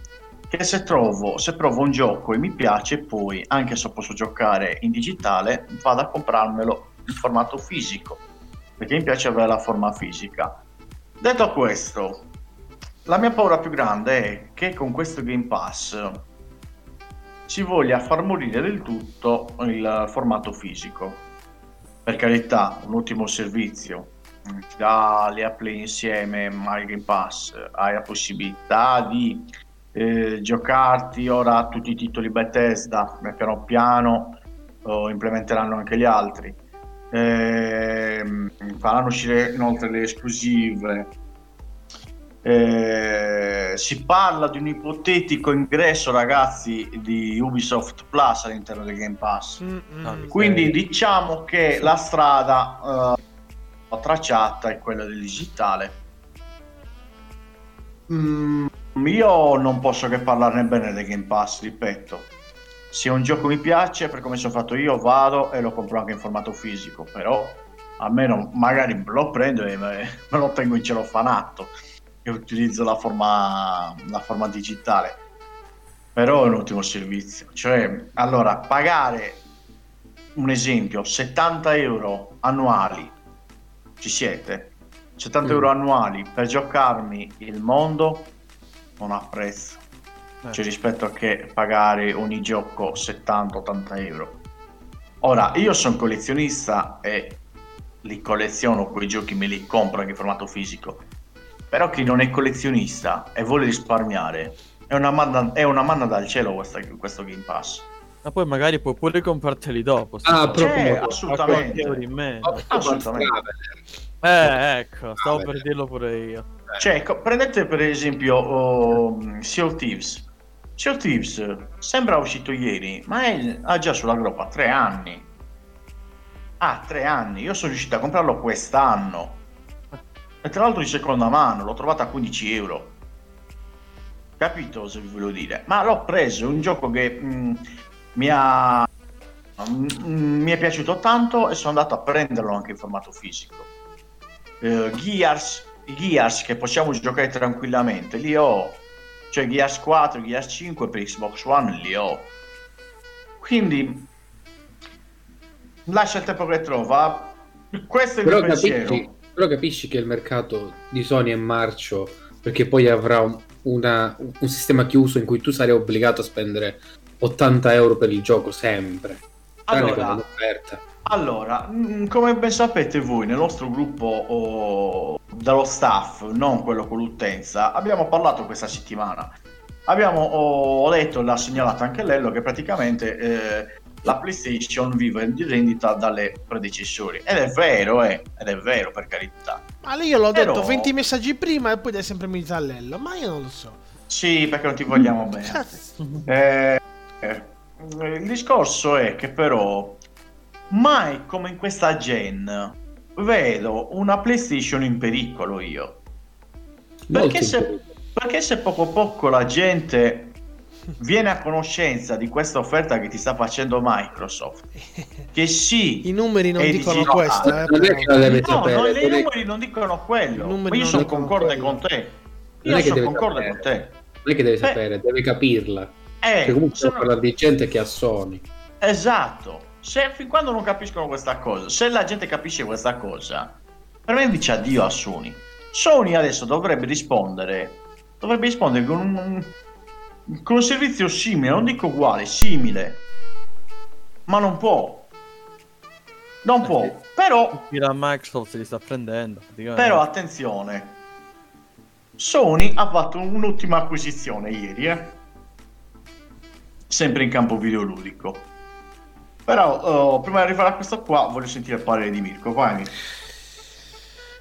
Che se trovo, se provo un gioco e mi piace, poi anche se posso giocare in digitale, vado a comprarmelo in formato fisico, perché mi piace avere la forma fisica. Detto questo, la mia paura più grande è che con questo Game Pass si voglia far morire del tutto il formato fisico. Per carità, un ultimo servizio, dà le Play insieme al Game Pass, hai la possibilità di eh, giocarti ora tutti i titoli Bethesda, e piano piano lo implementeranno anche gli altri. Ehm, faranno uscire inoltre le esclusive Eh, si parla di un ipotetico ingresso, ragazzi, di Ubisoft Plus all'interno del Game Pass. Mm, mm. Ah, Quindi diciamo che la strada eh, tracciata è quella del digitale. Mm, io non posso che parlarne bene del Game Pass, ripeto. Se un gioco mi piace, per come sono fatto io, vado e lo compro anche in formato fisico. Però almeno magari lo prendo e me, [laughs] me lo tengo in celofanato e utilizzo la forma, la forma digitale. Però è un ottimo servizio. Cioè, allora, pagare un esempio, 70 euro annuali, ci siete? 70 Mm. euro annuali per giocarmi il mondo non ha prezzo. Cioè, rispetto a che pagare ogni gioco 70-80 euro. Ora, io sono collezionista e li colleziono quei giochi, me li compro anche in formato fisico. Però chi non è collezionista e vuole risparmiare è una manna, è una manna dal cielo questa- questo Game Pass. Ma poi magari puoi pure comprarteli dopo. Ah, proprio dopo. assolutamente. In meno. Assolutamente. Eh, ecco, stavo Ah, per dirlo pure io. Cioè, co- prendete per esempio oh, Sea of Thieves. Sea of Thieves sembra uscito ieri, ma è, ha già sulla groppa tre anni. Ah, tre anni. Io sono riuscito a comprarlo quest'anno. E tra l'altro di seconda mano, l'ho trovato a 15 euro. Capito cosa vi voglio dire? Ma l'ho preso, un gioco che mh, mi ha... mh, mi è piaciuto tanto e sono andato a prenderlo anche in formato fisico. Eh, Gears, Gears che possiamo giocare tranquillamente, li ho. Cioè Gears 4, Gears 5 per Xbox One li ho. Quindi lascia il tempo che trova. Questo è il Però mio pensiero. capisci, però capisci che il mercato di Sony è marcio perché poi avrà un, una- un sistema chiuso in cui tu sarai obbligato a spendere 80 euro per il gioco sempre. Allora. Allora, mm, come ben sapete voi, nel nostro gruppo oh, dello staff, non quello con l'utenza, abbiamo parlato questa settimana. Abbiamo oh, letto e l'ha segnalato anche Lello che praticamente eh, la PlayStation vive in rendita dalle predecessori. Ed è vero, eh, ed è vero per carità. Ma lì io l'ho Però- detto 20 messaggi prima e poi dai sempre militallello. Ma io non lo so. Sì, perché non ti vogliamo [laughs] bene. Eh, il discorso è che però mai come in questa gen vedo una PlayStation in pericolo io. Perché se, perché se poco a poco la gente viene a conoscenza di questa offerta che ti sta facendo Microsoft, che sì, I numeri non dicono questo. Eh, Non è però. che la deve no, sapere, i numeri non dicono quello. Io non sono concorde quello. con te. Non Io è che sono concorde sapere. con te. non è che deve Beh. sapere, deve capirla. Eh, Cioè, comunque sono- parlando di gente che ha Sony. Esatto. Se fin quando non capiscono questa cosa, se la gente capisce questa cosa, per me dice addio a Sony. Sony adesso dovrebbe rispondere, dovrebbe rispondere con un, con un servizio simile, non dico uguale, simile, ma non può. Non Eh può. sì. Però, Tira Microsoft se li sta prendendo. però attenzione. Sony ha fatto un'ultima acquisizione ieri, eh? Sempre in campo videoludico. Però oh, prima di arrivare a questo qua voglio sentire il parere di Mirko. Vai.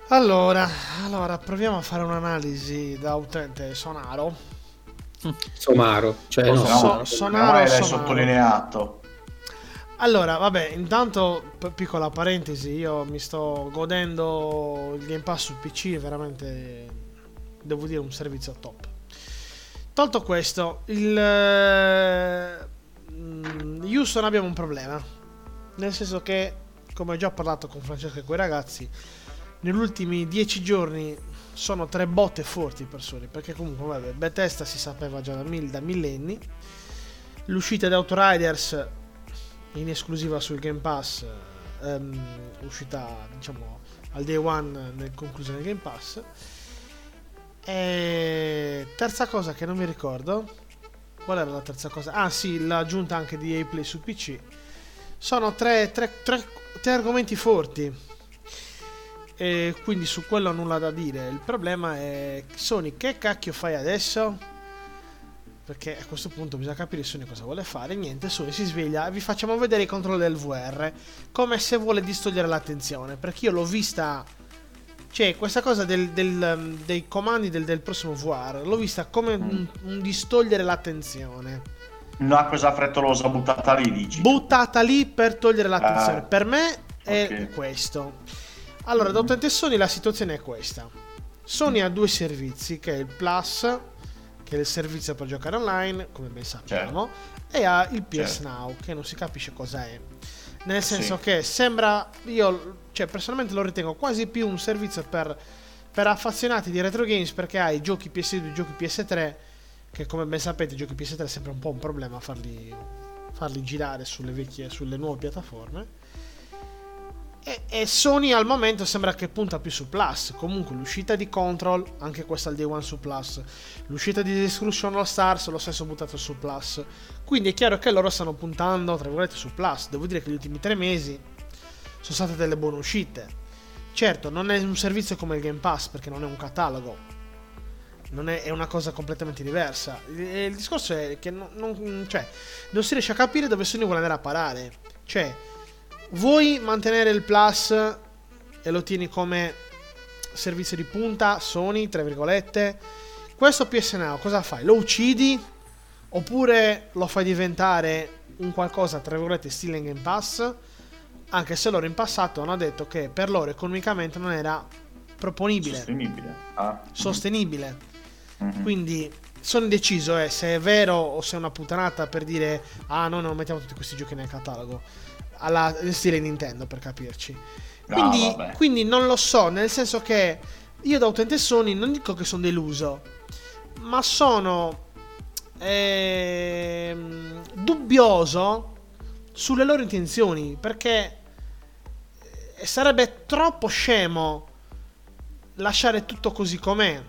Allora, allora, proviamo a fare un'analisi da utente sonaro. Somaro. Cioè, no, So- No, sonaro, ormai l'hai sonaro. sottolineato. Allora, vabbè, intanto, p- piccola parentesi, io mi sto godendo il Game Pass sul PC, è veramente, devo dire, un servizio top. Tolto questo, il... eh, mm, Houston abbiamo un problema, nel senso che, come ho già parlato con Francesco e quei ragazzi, negli ultimi dieci giorni sono tre botte forti per Sony, perché comunque, vabbè, Bethesda si sapeva già da, mil- da millenni, l'uscita di Outriders in esclusiva sul Game Pass, ehm, uscita diciamo al day one nel conclusione del Game Pass. E terza cosa che non mi ricordo, qual era la terza cosa? Ah sì, l'aggiunta anche di EA Play su PC. Sono tre, tre- tre- tre argomenti forti. E quindi su quello nulla da dire. Il problema è Sony, che cacchio fai adesso? Perché a questo punto bisogna capire Sony cosa vuole fare. Niente, Sony si sveglia. Vi facciamo vedere i controlli del VR. Come se vuole distogliere l'attenzione. Perché io l'ho vista Cioè, questa cosa del- del, dei comandi del, del prossimo VR l'ho vista come un, un distogliere l'attenzione. Una cosa frettolosa buttata lì, dici? Buttata lì per togliere l'attenzione. Ah, per me è ok. questo. Allora, da utente Sony la situazione è questa. Sony ha due servizi, che è il Plus, che è il servizio per giocare online, come ben sappiamo, e ha il PS Certo. Now, che non si capisce cosa è. Nel senso Sì. che sembra, io cioè, personalmente lo ritengo quasi più un servizio per, per affazionati di retro games, perché hai giochi PS2 e giochi PS3, che come ben sapete i giochi PS3 è sempre un po' un problema farli, farli girare sulle vecchie, sulle nuove piattaforme. E, e Sony al momento sembra che punta più su Plus. Comunque l'uscita di Control, anche questa al day one su Plus. L'uscita di Destruction All Stars, lo stesso buttato su Plus. Quindi è chiaro che loro stanno puntando, tra virgolette, su Plus. Devo dire che gli ultimi tre mesi sono state delle buone uscite. Certo, non è un servizio come il Game Pass perché non è un catalogo. Non è, è una cosa completamente diversa. Il, il discorso è che non, non- cioè, non si riesce a capire dove Sony vuole andare a parare. Cioè, vuoi mantenere il Plus e lo tieni come servizio di punta, Sony, tra virgolette. Questo PS Now cosa fai? Lo uccidi? Oppure lo fai diventare un qualcosa, tra virgolette, stile Game Pass? Anche se loro in passato hanno detto che per loro economicamente non era proponibile, Sostenibile. Ah. sostenibile. Mhm. Quindi sono indeciso eh, se è vero o se è una puttanata per dire ah noi non mettiamo tutti questi giochi nel catalogo. Alla stile Nintendo per capirci. Ah, Quindi, vabbè. quindi non lo so, nel senso che io da utente Sony non dico che sono deluso, ma sono ehm, dubbioso sulle loro intenzioni perché eh, sarebbe troppo scemo lasciare tutto così com'è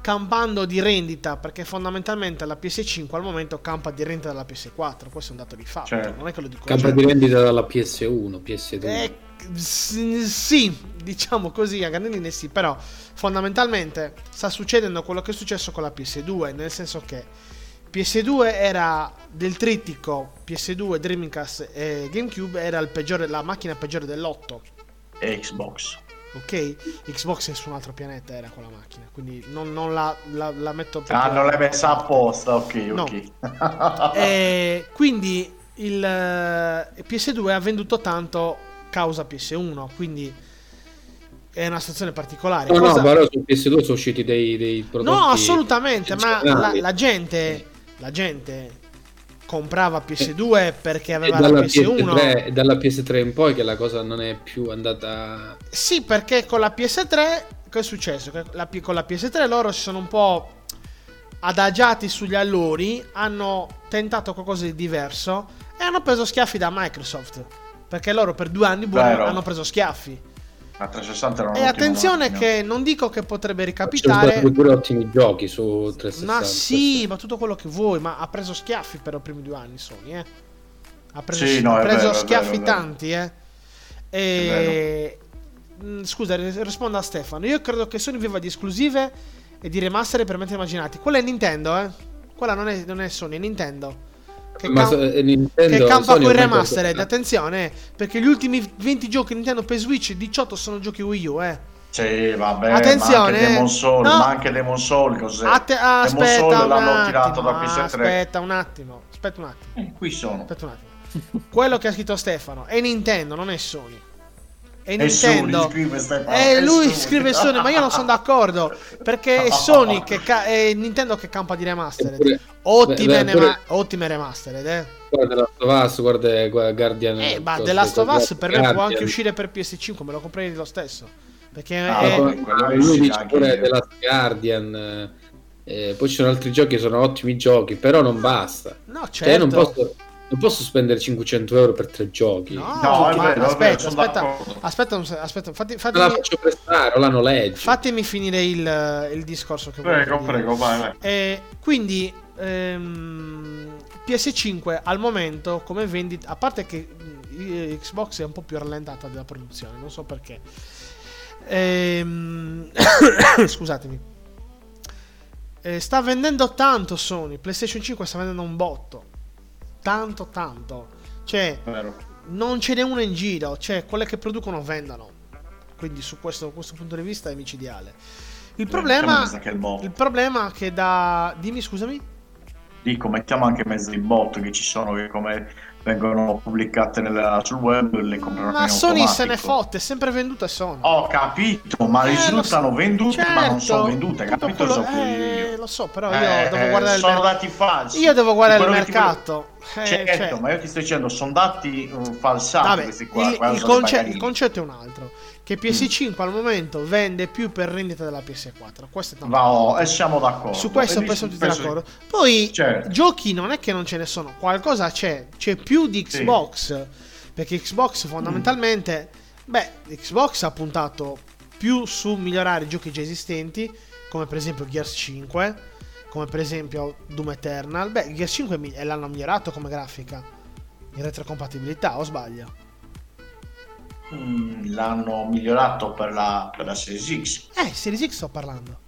campando di rendita perché fondamentalmente la PS5 al momento campa di rendita dalla PS4 questo è un dato di fatto Certo. non è che lo dico Campo io. di vendita dalla PS1, PS2. Eh, sì, diciamo così, a grandi linee sì, però fondamentalmente sta succedendo quello che è successo con la PS2, nel senso che PS2 era del trittico PS2, Dreamcast e GameCube era il peggiore, la macchina peggiore dell'otto. E Xbox. Ok, Xbox è su un altro pianeta era quella macchina, quindi non, non la, la- la metto Ah, non l'hai messa apposta, ok, No. ok. [laughs] E quindi il eh, PS2 ha venduto tanto causa PS1, quindi è una situazione particolare. No, Cosa- no, però su PS2 sono usciti dei, dei prodotti. No, assolutamente, ma la, la gente, la gente comprava PS2 perché E aveva la dalla PS1. PS3, e dalla PS3 in poi che la cosa non è più andata. Sì, perché con la PS3 che è successo? Che la con la PS3 loro si sono un po' adagiati sugli allori, hanno tentato qualcosa di diverso e hanno preso schiaffi da Microsoft. Perché loro per due anni buoni hanno preso schiaffi. La 360 era E attenzione macchina. che non dico che potrebbe Ci sono ricapitare. pure ottimi giochi su 360. Ma sì, ma tutto quello che vuoi, ma ha preso schiaffi per i primi due anni Sony, eh. Ha preso, Sì, no, ha preso vero, schiaffi vero, tanti, eh. E... Mm, Scusa, ris- rispondo a Stefano. Io credo che Sony viva di esclusive e di remaster per mente immaginati. Quella è Nintendo, eh. Quella non è, non è Sony, è Nintendo. Che, Ma cam- so- eh, Nintendo, che campa Sony con i ormai remastered. guarda- Attenzione, eh, perché gli ultimi 20 giochi Nintendo per Switch, 18 sono giochi Wii U, eh. Sì, vabbè, Attenzione, ma anche Demon Soul, no. ma anche Demon Soul cos'è? Atte- ah, Demon aspetta Soul un l'hanno attimo, tirato da PS3. aspetta un attimo, aspetta un attimo. Eh, qui sono. Aspetta un attimo. Quello che ha scritto Stefano è Nintendo, non è Sony. È E Nintendo. E è lui scrive Sony, ma io non sono d'accordo. Perché è Sony che ca- è Nintendo che campa di remastered. Ottime, beh, pure- nema- ottime remastered, eh. Guarda The Last of Us, guarda guarda Guardian. Eh, ma The Last of Us per me può anche uscire per PS5, me lo comprerei lo stesso. Perché Ah, è- Ah, lì lui dice pure io. The Last Guardian. eh, eh, poi ci sono altri giochi che sono ottimi giochi, però non basta. No, certo. Cioè, io non posso, non posso spendere 500 euro per tre giochi. No, No, è ma vero, è vero, aspetta, aspetta, d'accordo. aspetta, se- aspetta, fatti, fatti- la faccio prestare o la noleggio. fatemi finire il, il discorso che volevo Prego, prego, vai, vai. E quindi ehm, PS5 al momento come vendita, a parte che mh, Xbox è un po' più rallentata della produzione, non so perché. Ehm, [coughs] scusatemi. Eh, sta vendendo tanto Sony, PlayStation 5 sta vendendo un botto. Tanto, tanto. Cioè, Vero. non ce n'è una in giro, cioè quelle che producono vendono. quindi su questo, questo punto di vista è micidiale. Il problema, anche il problema che da... Dimmi scusami? Dico, mettiamo anche mezzo i bot che ci sono, che come vengono pubblicate nella- sul web, le comprano Ma in Sony se ne automatico. fotte, è sempre venduta Sony. Ho capito, ma Eh, risultano so. vendute, ma non sono Certo, vendute, tutto capito? quello- So eh, lo so, però io Eh, devo eh, guardare il sono mer- dati falsi. Io devo guardare il che ti mercato. Eh, certo, cioè- ma io ti sto dicendo, sono dati uh, falsati Vabbè, questi qua. il, il conce- il concetto è un altro. Che PS5 al momento vende più per rendita della PS4. Questo è tanto. Oh, e siamo d'accordo. Su questo penso tutti penso- d'accordo. Poi Certo. giochi non è che non ce ne sono, qualcosa c'è, c'è più di Sì. Xbox. Perché Xbox fondamentalmente, beh, Xbox ha puntato più su migliorare i giochi già esistenti, come per esempio Gears 5, come per esempio Doom Eternal. Beh, Gears 5 è mi- e l'hanno migliorato come grafica. In retrocompatibilità, o sbaglio? Mm, l'hanno migliorato per la, per la Series X. Eh, Series X sto parlando.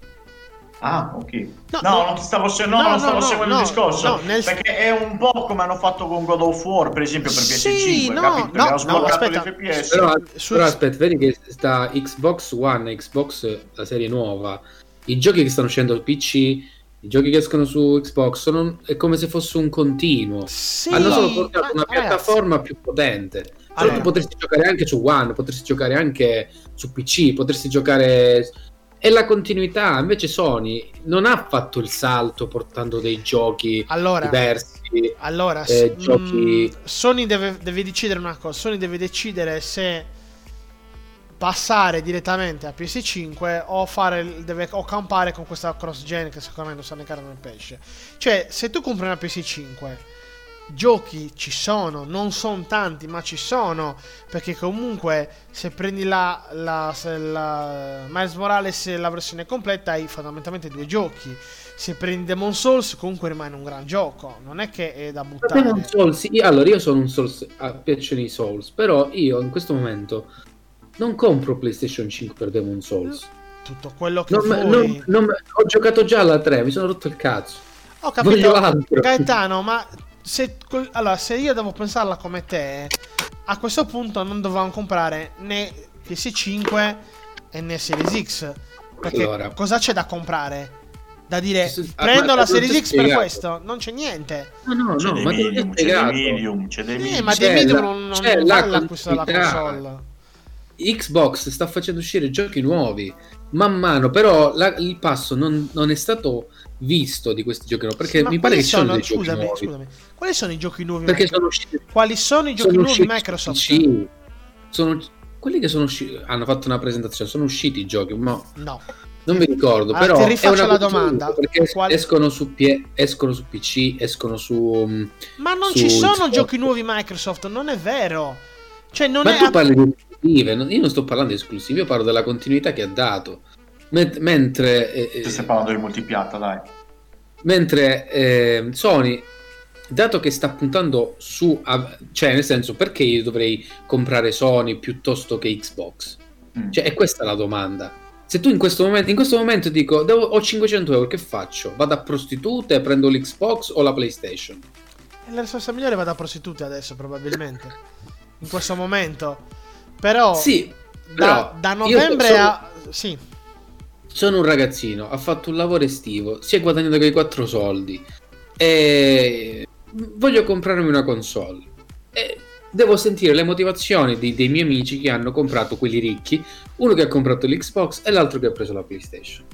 Ah, ok. No, No, no. non ti stavo, se- no, No, non no, stavo no, seguendo no, il discorso. no, nel- Perché è un po' come hanno fatto con God of War, per esempio, per Sì, PS5. no, capito? no, Perché hanno no, sbloccato aspetta. l'FPS. Però, Su- però aspetta, vedi che sta Xbox One, Xbox, la serie nuova, i giochi che stanno uscendo su PC, i giochi che escono su Xbox, sono, è come se fosse un continuo. Sì, Hanno solo portato una ragazzi, piattaforma più potente. Allora. tu potresti giocare anche su One, potresti giocare anche su PC, potresti giocare... È la continuità, invece Sony non ha fatto il salto portando dei giochi Allora, diversi. Allora, eh, giochi- mm, Sony deve, deve decidere una cosa. Sony deve decidere se passare direttamente a PS5 o fare deve, o campare con questa cross gen che secondo me non sa né carne né pesce. Cioè, se tu compri una PS5, giochi ci sono, non sono tanti, ma ci sono. Perché comunque se prendi la, la, la Miles Morales la versione completa hai fondamentalmente due giochi. Se prendi Demon Souls comunque rimane un gran gioco, non è che è da buttare. Demon Souls, io- allora io sono un Souls, ah, piacciono i Souls, però io in questo momento non compro PlayStation 5 per Demon Souls. Tutto quello che Non, vuoi. non- non- ho giocato già alla 3, mi sono rotto il cazzo. Ho capito. Gaetano, ma se, allora, se io devo pensarla come te, a questo punto non dovevamo comprare né PS5 e né Series X. Perché Allora. cosa c'è da comprare? Da dire ah, prendo ma la Series X per questo, non c'è niente. No, no, C'è no, dei ma medium, c'è dei medium, c'è dei Eh, medium. ma c'è dei video la- non, non, c'è non la della continuità. console. Xbox sta facendo uscire giochi nuovi man mano, però la- il passo non, non è stato visto di questi giochi nuovi, perché Ma mi pare che ci sono sono, dei giochi scusami, nuovi. scusami, quali sono i giochi nuovi? Perché sono usciti Quali sono i giochi sono nuovi Microsoft? PC. Sono quelli che sono usciti hanno fatto una presentazione, sono usciti i giochi, ma No. non mi ricordo, Ah, però ti rifaccio la domanda. perché Qual- escono su P- escono su PC, escono su mm, Ma non su ci sono Xbox. giochi nuovi Microsoft, non è vero. Cioè, non Ma è. tu parli di esclusive, io non sto parlando di esclusive, io parlo della continuità che ha dato. Men- mentre eh, Tu stai parlando di multipiatta, dai. mentre eh, Sony dato che sta puntando su a- cioè nel senso perché io dovrei comprare Sony piuttosto che Xbox Mm. cioè è questa la domanda se tu in questo momento in questo momento dico devo- ho 500 euro che faccio vado a prostitute prendo l'Xbox o la PlayStation La risposta migliore va da prostitute adesso, probabilmente. In questo momento. Però. sì Da, però da io novembre sono- a. Sì. sono un ragazzino, ha fatto un lavoro estivo, si è guadagnato quei quattro soldi e voglio comprarmi una console. E devo sentire le motivazioni di- dei miei amici che hanno comprato quelli ricchi, uno che ha comprato l'Xbox e l'altro che ha preso la PlayStation.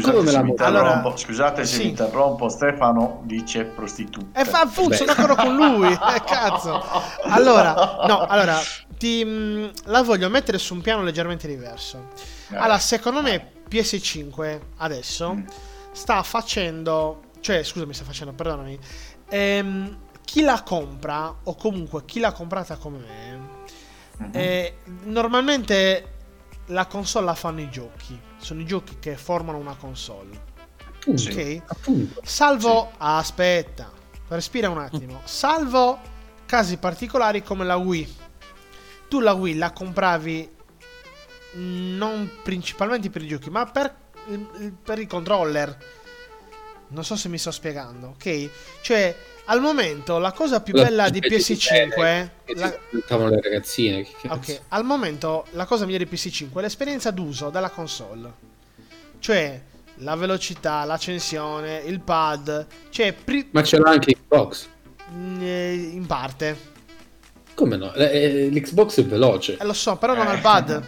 Scusate se mi Allora, scusate se sì. mi interrompo, Stefano dice prostituta. E fa appunto, sono d'accordo con lui. [laughs] Eh, cazzo. Allora, no, allora. Ti, mh, la voglio mettere su un piano leggermente diverso. Eh, Allora, secondo me PS5 adesso Mm. sta facendo, cioè scusami, sta facendo, perdonami, ehm, chi la compra o comunque chi l'ha comprata come me, mhm. eh, normalmente la console la fanno i giochi, sono i giochi che formano una console, Appunto. Sì. ok? appunto. Salvo, aspetta, respira un attimo, salvo casi particolari come la Wii. Tu la Wii la compravi non principalmente per i giochi, ma per, per i controller. Non so se mi sto spiegando, ok? Cioè, al momento la cosa più La- bella di specie di PS5 belle che la- le ragazzine. Ok, al momento la cosa migliore di PS5 è l'esperienza d'uso della console. Cioè, la velocità, l'accensione, il pad. Cioè, pri- Ma ce l'ha anche Xbox. mm, eh, in parte. Come no? Eh, eh, L'Xbox è veloce. Eh, lo so, però non Eh. al pad.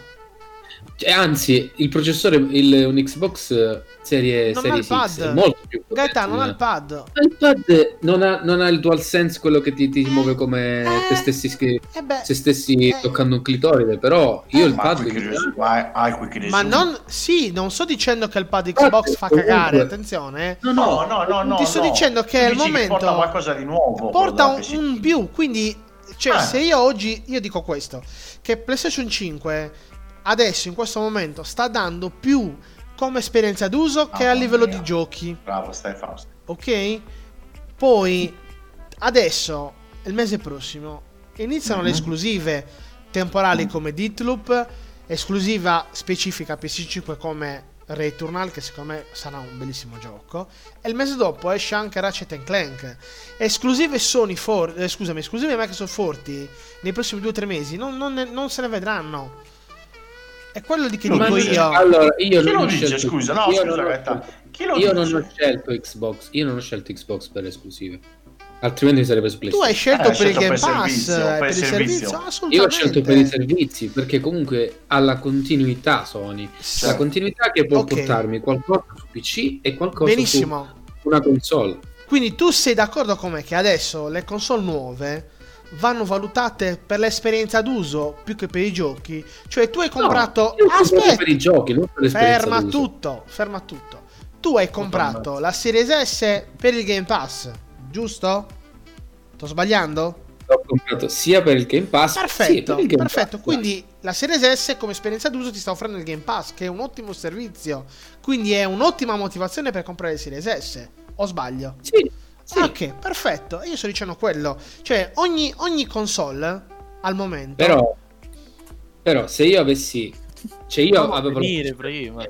Cioè, anzi, il processore, il, un Xbox eh, serie, Non serie ha il pad. X è molto più potente. Gaetano, non ha il pad. Il pad non ha, non ha il DualSense, quello che ti, ti muove come Eh. te stessi, Eh beh, se stessi eh. toccando un clitoride. Però io il pad quick ma hai quick ma non. Sì, non sto dicendo che il pad Xbox fa comunque- cagare, attenzione. eh. No, No, no, no, no. Ti sto no. dicendo che al dici che momento porta qualcosa di nuovo. porta un, un PS5. più. Quindi, cioè, Eh. se io oggi io dico questo, che PlayStation 5 adesso in questo momento sta dando più come esperienza d'uso che a Mamma livello mia. di giochi, Bravo Stefano. ok? Poi adesso il mese prossimo iniziano le Mhm. esclusive temporali come Deathloop, esclusiva specifica PS5 come Returnal che secondo me sarà un bellissimo gioco e il mese dopo esce anche Ratchet Clank esclusive Sony for- eh, scusami esclusive Microsoft forti nei prossimi 2-3 mesi non, non non se ne vedranno è quello di che Ma dico io Allora, io Chi non lo dice, scusa? No, io scusa, non ho io dice? non ho scelto Xbox. Io non ho scelto Xbox per esclusive. Altrimenti mi sarebbe su tu hai PlayStation. scelto Eh, per il Game per Pass servizio, per per il servizio. servizio Io ho scelto per i servizi perché comunque ha la continuità Sony. Sì. La continuità che può Ok. portarmi qualcosa su PC e qualcosa benissimo su una console. Quindi tu sei d'accordo con me che adesso le console nuove vanno valutate per l'esperienza d'uso più che per i giochi? Cioè tu hai comprato... No, Aspetta, per i giochi, non per l'esperienza ferma d'uso. tutto, ferma tutto. Tu hai comprato la Series S per il Game Pass, giusto? Sto sbagliando? L'ho comprato sia per il Game Pass, Perfetto, Game perfetto. Pass, Quindi la Series S come esperienza d'uso ti sta offrendo il Game Pass, che è un ottimo servizio. Quindi è un'ottima motivazione per comprare il Series S. O sbaglio? Sì, sì. Ah, ok, perfetto. Io sto dicendo quello. Cioè, ogni, ogni console al momento. Però, però se io avessi... Cioè io Fammi avevo... finire prima.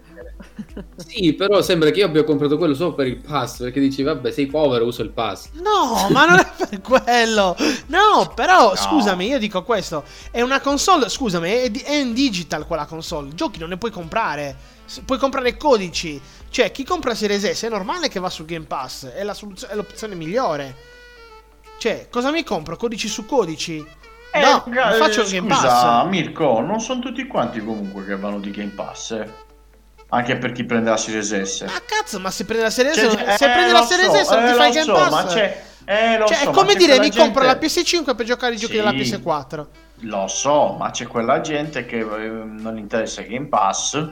Sì, però sembra che io abbia comprato quello solo per il pass, perché dici, vabbè, sei povero, uso il pass. No, ma non è [laughs] per quello. No, però, scusami, io dico questo. È una console, scusami, è, è in digital quella console. Giochi non ne puoi comprare. Puoi comprare codici. Cioè, chi compra Series S è normale che va sul Game Pass. È, la soluzio- è l'opzione migliore. Cioè, cosa mi compro? Codici su codici? Eh, no, mi faccio eh, Game scusa, Pass. Mirko, non sono tutti quanti comunque che vanno di Game Pass. eh. Anche per chi prende la Series S. Ah, cazzo, ma se prendi la Series Cioè, S, eh, se prendi la lo Series so, S non ti eh, fai Game so, Pass. Ma c'è, eh, lo cioè, so, è ma come dire mi compro la gente- PS5 per giocare i giochi Sì. della PS4. Lo so, ma c'è quella gente che eh, non interessa Game Pass,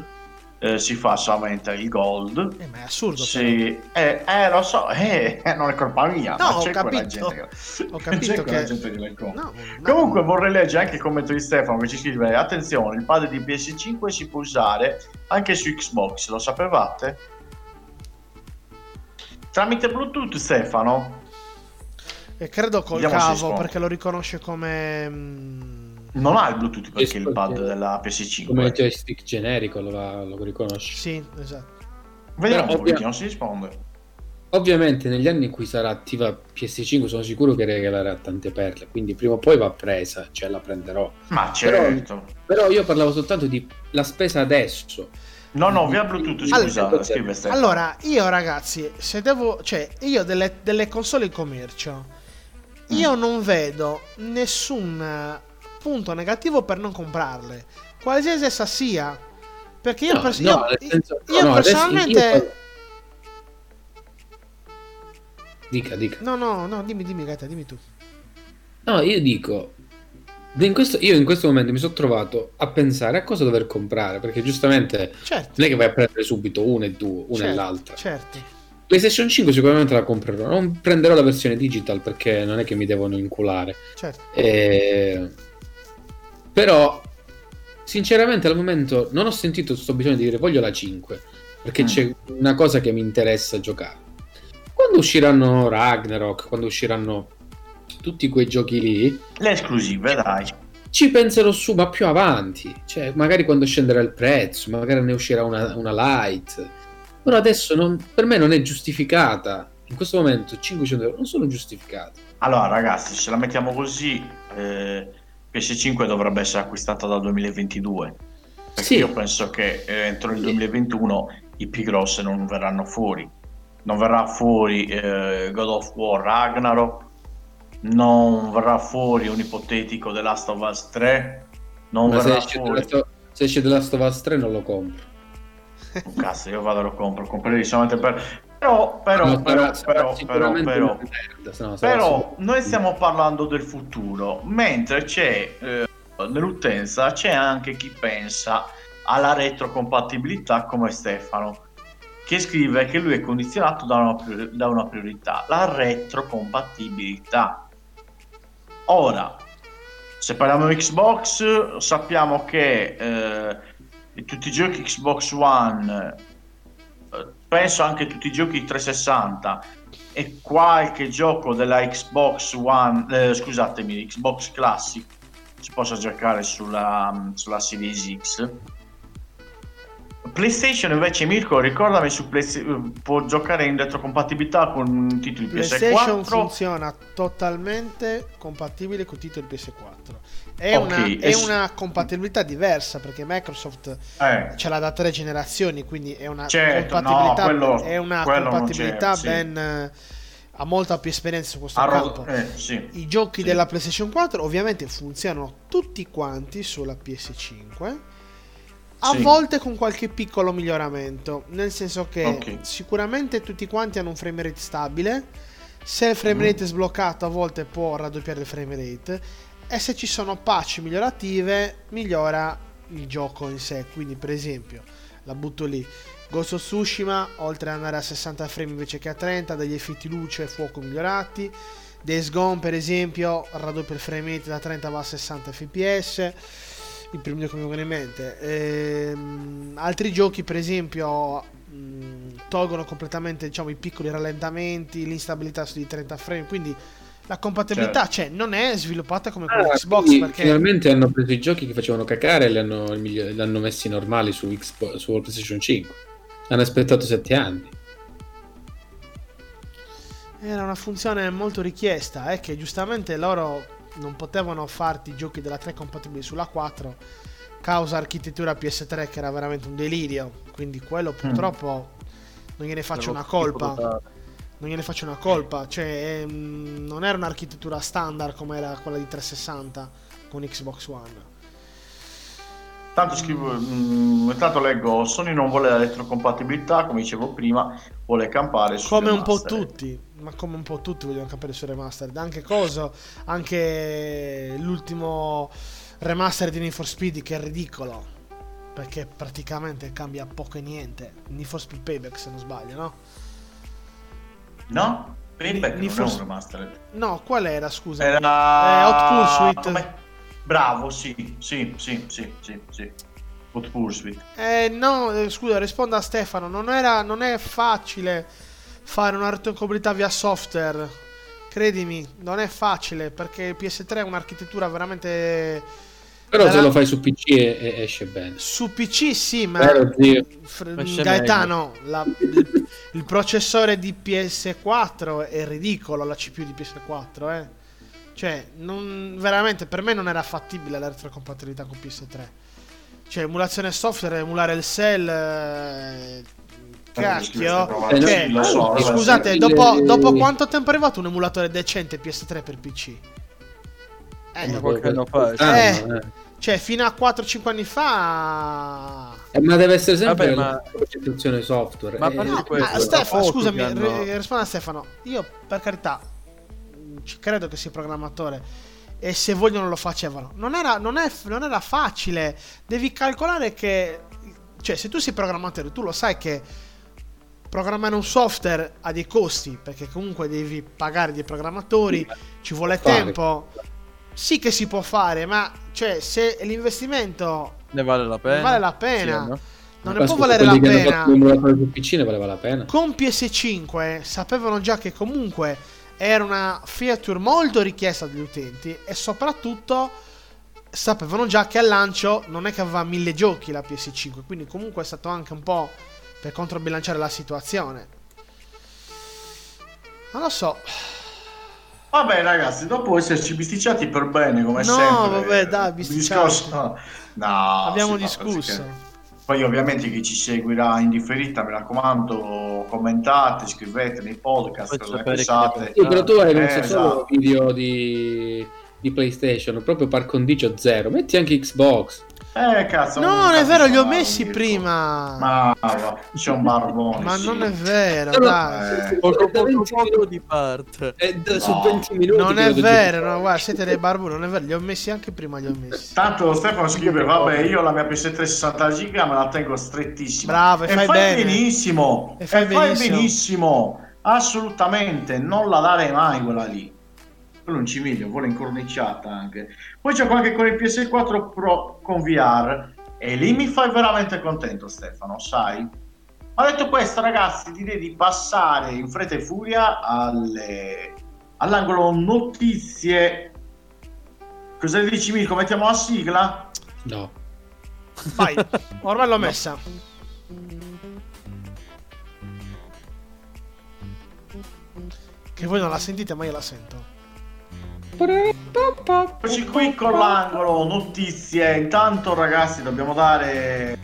eh, si fa solamente il Gold. Eh, ma è assurdo. Sì, eh, eh, lo so, [laughs] eh, eh, non è colpa mia, No, ma c'è quella capito. gente che, Ho capito c'è quella che- gente che le compra. No, no. Comunque vorrei leggere anche il commento di Stefano che ci scrive attenzione il pad di PS5 si può usare anche su Xbox lo sapevate? tramite Bluetooth Stefano E credo col Vediamo cavo perché lo riconosce come. Non ha il Bluetooth perché il pad della PS5 Come il joystick generico lo, lo riconosci. Sì, esatto. vediamo Però un ovvia- non si risponde Ovviamente negli anni in cui sarà attiva PS5 sono sicuro che regalerà tante perle, quindi prima o poi va presa, cioè la prenderò. ma certo Però io parlavo soltanto di la spesa adesso. no no via Bluetooth scusa Allora- scrive Stefano Allora, io ragazzi, se devo. Cioè, io delle, delle console in commercio. Io Mm. non vedo nessun punto negativo per non comprarle. Qualsiasi essa sia. Perché io, No, pers- no, io- senso- io no, personalmente. Dica, dica. No, no, no, dimmi, dimmi, Gaeta, dimmi tu. No, io dico, in questo- io in questo momento mi sono trovato a pensare a cosa dover comprare, perché giustamente Certo. non è che vai a prendere subito una e due, una certo, e l'altra. Certo. PlayStation 5 sicuramente la comprerò, non prenderò la versione digital perché non è che mi devono inculare. certo. Eh, Però, sinceramente, al momento non ho sentito questo bisogno di dire voglio la 5 perché Mm. c'è una cosa che mi interessa giocare. Quando usciranno Ragnarok, quando usciranno tutti quei giochi lì, le esclusive dai ci penserò su, ma più avanti. Cioè, magari quando scenderà il prezzo, magari ne uscirà una, una light. Però adesso non- per me non è giustificata. In questo momento 500 euro non sono giustificati. Allora, ragazzi, se la mettiamo così, eh, PS5 dovrebbe essere acquistata dal 2022. Perché Sì. io penso che eh, entro il 2021 i più grossi non verranno fuori. Non verrà fuori eh, God of War Ragnarok, non verrà fuori un ipotetico The Last of Us 3, non Ma se verrà esce, The fuori... Last of- se esce The Last of Us 3 non lo compro. Un cazzo, io vado e lo compro, comprerei solamente per... Però, però, No, però, però, però, però, sarà Però noi stiamo parlando del futuro, mentre c'è eh, nell'utenza c'è anche chi pensa alla retrocompatibilità come Stefano, che scrive che lui è condizionato da una, da una priorità, la retrocompatibilità. Ora, se parliamo di Xbox, sappiamo che eh, tutti i giochi Xbox One, penso anche tutti i giochi 360 e qualche gioco della Xbox One, eh, scusatemi, Xbox Classic si possa giocare sulla, sulla Series X. PlayStation invece Mirko ricordami su PlayStation può giocare in retrocompatibilità con titoli PlayStation PS4 funziona totalmente compatibile con titoli PS4. È, Ok, una, è una compatibilità diversa perché Microsoft eh, ce l'ha da tre generazioni, quindi è una Certo, compatibilità, no, quello- è una compatibilità sì. ben eh, ha molta più esperienza su questo ha campo. ro- eh, sì. I giochi Sì. della PlayStation 4 ovviamente funzionano tutti quanti sulla PS5. A Sì. volte con qualche piccolo miglioramento, nel senso che Ok. sicuramente tutti quanti hanno un frame rate stabile. Se il frame Mhm. rate è sbloccato, a volte può raddoppiare il frame rate. E se ci sono patch migliorative, migliora il gioco in sé. Quindi, per esempio, la butto lì. Ghost of Tsushima, oltre ad andare a 60 frame invece che a 30, dagli effetti luce e fuoco migliorati. Days Gone, per esempio, raddoppia il frame rate da 30 va a 60 fps. Il primo che mi viene in mente. Ehm, altri giochi, per esempio, mh, tolgono completamente diciamo, i piccoli rallentamenti, l'instabilità sui 30 frame. Quindi la compatibilità Certo. c'è, non è sviluppata come con Ah, Xbox. quindi Perché Finalmente hanno preso i giochi che facevano cacare e li hanno, li hanno messi normali su, Xbox, su PlayStation 5. Hanno aspettato 7 anni. Era una funzione molto richiesta, è che giustamente loro non potevano farti i giochi della 3 compatibili sulla 4 causa architettura PS3 che era veramente un delirio, quindi quello purtroppo non gliene faccio una colpa, non gliene faccio una colpa, cioè ehm, non era un'architettura standard come era quella di 360 con Xbox One. Tanto scrivo, mm, intanto leggo Sony non vuole la retrocompatibilità, come dicevo prima, vuole campare su Come un po' tutti, ma come un po' tutti vogliono capire su remastered. Anche coso, anche l'ultimo remaster di Need for Speed che è ridicolo. Perché praticamente cambia poco e niente. Need for Speed Payback se non sbaglio, no? No? Payback Need non for Sp- remastered. No, qual era, scusa? Era Eh, Hot Pursuit. come- Bravo, sì, sì, sì, sì, sì, sì. Hot Pursuit. Eh, no, eh, scusa, risponda a Stefano. Non, era, non è facile fare una retrocompatibilità via software. Credimi, non è facile perché il PS3 è un'architettura veramente. Però se Era- lo fai su PC e- e- esce bene. Su PC sì, ma. Vero, zio? Fr- Gaetano, la- il, processore di PS4 è ridicolo, la CPU di PS4, eh. Cioè, non- veramente per me non era fattibile la retrocompatibilità con PS3. Cioè, emulazione software, emulare il cell. eh, Cacchio. Eh, no, Cioè, lo so, eh, scusate, sì, dopo, eh, dopo quanto tempo è arrivato un emulatore decente PS3 per PC? Eh, Eh, qualche anno fa, Eh. no, eh. Cioè, fino a 4-5 anni fa. Eh, ma deve essere sempre Vabbè, la ma- progettazione software. Ma Eh, No, questo, ah, Stefano, scusami, hanno- ri- rispondo a Stefano. Io, per carità, credo che sia programmatore. E se vogliono lo facevano. Non era, non è- non era facile. Devi calcolare che. Cioè, se tu sei programmatore, tu lo sai che programmare un software ha dei costi. Perché comunque devi pagare dei programmatori. Ci vuole Fare. tempo. Sì che si può fare, ma cioè, se l'investimento Ne vale la pena. vale la pena. Sì, no? non ne può valere la pena. PC ne valeva la pena. con PS5 sapevano già che comunque era una feature molto richiesta dagli utenti e soprattutto sapevano già che al lancio non è che aveva mille giochi la PS5, quindi comunque è stato anche un po' per controbilanciare la situazione. Non lo so. Vabbè, ragazzi, dopo esserci bisticciati per bene, come No, sempre. vabbè, dai, bisticciati. discorso- No, Abbiamo fa così discusso. Poi ovviamente chi ci seguirà in differita, mi raccomando, commentate, scrivete nei podcast, cosa pensate. Sì, però tu hai Eh, solo esatto. video di, di PlayStation, proprio par condicio zero. Metti anche Xbox. Eh, cazzo. No, non è vero, li ho messi Mirko. prima. Ma c'è un barbone. Ma sì. non è vero, No, no, dai. Eh, Poco poco 20 poco di parte. Eh, d- su No. 20 minuti. Non è vero, no, guarda, siete dei barbu, non è vero, li ho messi anche prima, li ho messi. Tanto Stefano scrive, vabbè, io la mia PS3 60 giga me la tengo strettissima. Bravo, e fai bene. benissimo. E fai benissimo. benissimo. Assolutamente, non la dare mai quella lì. Quello è un civiglio, vuole incorniciata anche. Poi c'è anche con il PS4 Pro con VR. E lì mi fai veramente contento, Stefano, sai? Ma detto questo, ragazzi, direi di passare in fretta e furia alle- all'angolo notizie. Cosa ne dici, Mirko? Mettiamo la sigla? No. Vai, [laughs] ormai l'ho messa. Che voi non la sentite, ma io la sento. Eccoci qui con l'angolo notizie. Intanto, ragazzi, dobbiamo dare.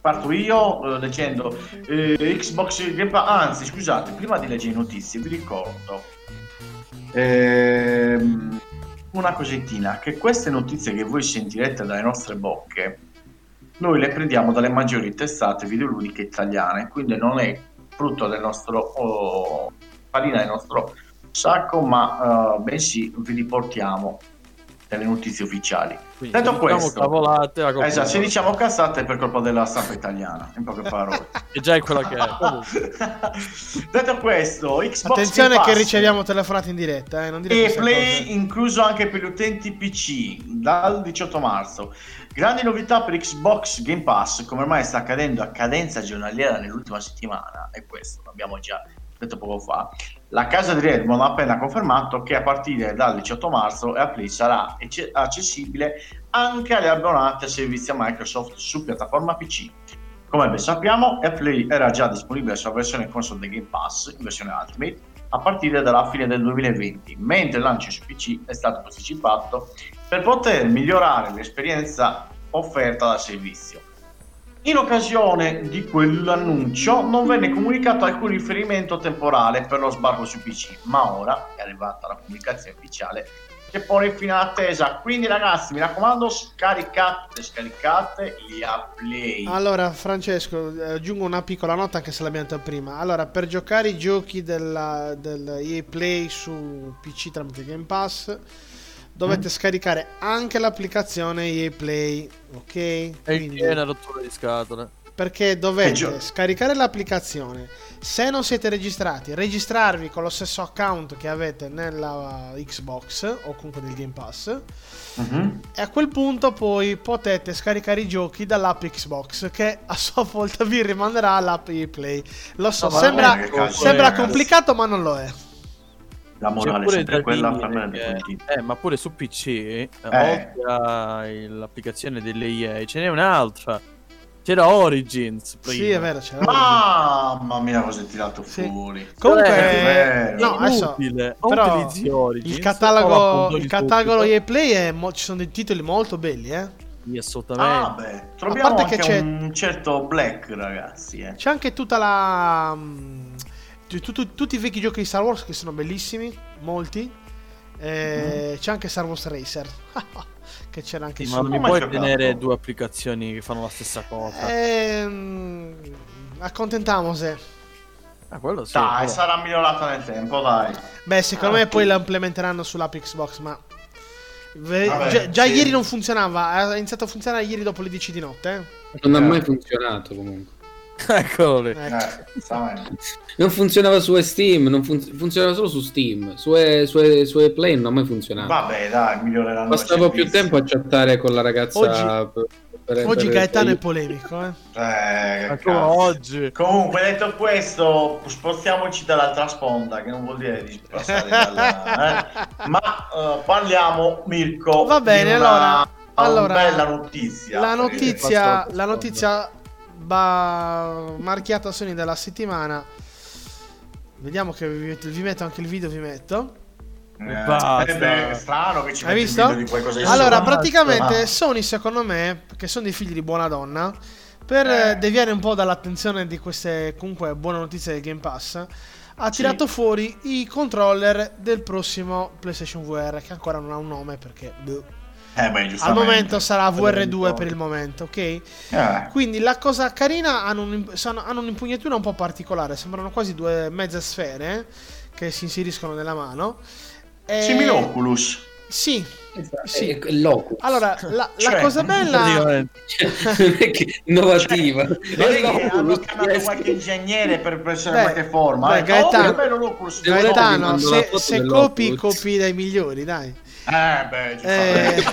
Parto io eh, leggendo eh, Xbox Game Pass. Anzi, scusate, prima di leggere le notizie, vi ricordo ehm, una cosettina: che queste notizie che voi sentirete dalle nostre bocche, noi le prendiamo dalle maggiori testate videoludiche italiane, quindi non è frutto del nostro oh, farina del nostro sacco, ma eh, bensì vi riportiamo delle notizie ufficiali. Quindi, Detto se diciamo questo- cavolate, la Esatto, se è- diciamo cazzate è per colpa della stampa italiana, in poche parole. [laughs] che già è quella che è. [laughs] Detto questo, Xbox Attenzione che riceviamo telefonate in diretta, eh, non dire e Play cose. incluso anche per gli utenti PC dal 18 marzo. Grandi novità per Xbox Game Pass, come ormai sta accadendo a cadenza giornaliera nell'ultima settimana, e questo l'abbiamo già detto poco fa. La casa di Redmond ha appena confermato che a partire dal 18 marzo Play sarà accessibile anche alle abbonate al servizio Microsoft su piattaforma PC. Come ben sappiamo, Play era già disponibile sulla versione console del Game Pass in versione Ultimate a partire dalla fine del 2020, mentre il lancio su PC è stato posticipato per poter migliorare l'esperienza offerta dal servizio. In occasione di quell'annuncio non venne comunicato alcun riferimento temporale per lo sbarco su PC, ma ora è arrivata la comunicazione ufficiale che pone fino all'attesa. Quindi ragazzi, mi raccomando, scaricate, scaricate l'IA Play. Allora, Francesco, aggiungo una piccola nota anche se l'abbiamo detto prima. Allora, per giocare i giochi della, del Play su PC tramite Game Pass, dovete Mm. scaricare anche l'applicazione EA Play, ok? è Quindi- piena rottura di scatole. perché dovete scaricare l'applicazione. Se non siete registrati, registrarvi con lo stesso account che avete nella Xbox o comunque nel Game Pass. Mhm. E a quel punto poi potete scaricare i giochi dall'app Xbox che a sua volta vi rimanderà all'app EA Play. Lo so, No, sembra, è sembra è, complicato ma non lo è. La morale C'è è pure sempre quella che- eh, ma pure su PC, eh, Eh. oltre all'applicazione delle EA, ce n'è un'altra. C'era Origins prima. Sì, è vero, c'è. Mamma mia, cosa hai tirato Sì. fuori. Comunque, È no, adesso però utilizzi Origins, il catalogo, il catalogo. EA Play è mo- ci sono dei titoli molto belli, eh. Sì, assolutamente. Ah, beh, troviamo parte anche che c'è- un certo Black, ragazzi. Eh. C'è anche tutta la. Mm, tu- tu- tu- tutti i vecchi giochi di Star Wars che sono bellissimi, molti. Eh, C'è anche Star Wars Racer. [laughs] che c'era anche Sì, su. ma non mi puoi giocato? tenere due applicazioni che fanno la stessa cosa. Ehm, accontentamose. Ah, quello sì. Dai, però- sarà migliorata nel tempo, dai. Beh, secondo Ah, me poi sì. la implementeranno sull'app Xbox, ma. Vabbè, già già sì. ieri non funzionava. Ha iniziato a funzionare ieri dopo le 10 di notte. eh. Non ha Eh. mai funzionato comunque. [laughs] Eccolo lì. Eh. Non funzionava su Steam, non fun- funzionava solo su Steam. Su, e- su, e- su e Play non ha mai funzionato. Vabbè, dai, migliorerà. Bastava più tempo a chattare con la ragazza. Oggi- per- per- Oggi per- Gaetano è polemico, eh. Eh, oggi. Comunque, detto questo, spostiamoci dall'altra sponda, che non vuol dire di passare dalla... [laughs] eh. Ma eh, parliamo, Mirko, Va bene, di una, allora- una allora, bella notizia. La notizia, la notizia ba- marchiata Sony della settimana. Vediamo che vi, vi metto anche il video, vi metto. Eh, è strano che ci Hai visto? video di qualcosa di Allora, praticamente. Sony, secondo me, che sono dei figli di buona donna, per Eh. eh, deviare un po' dall'attenzione di queste comunque buone notizie del Game Pass, ha Sì. tirato fuori i controller del prossimo PlayStation VR, che ancora non ha un nome perché boh. Eh, beh, al momento sarà VR2 Eh. per il momento, ok? Eh, Quindi la cosa carina hanno, un, sono- hanno un'impugnatura un po' particolare, sembrano quasi due mezze sfere che si inseriscono nella mano. E- Simile Oculus. Sì. Sì. È l'Oculus. Allora, la, la Cioè, cosa bella... Praticamente. [laughs] non è che innovativa. Vedi È che hanno chiamato eh, qualche ingegnere per pensare Beh, qualche forma. beh, eh. Gaetano- Oh, Gaetano, la se, se copi, copi dai migliori, dai. Eh, beh, Eh.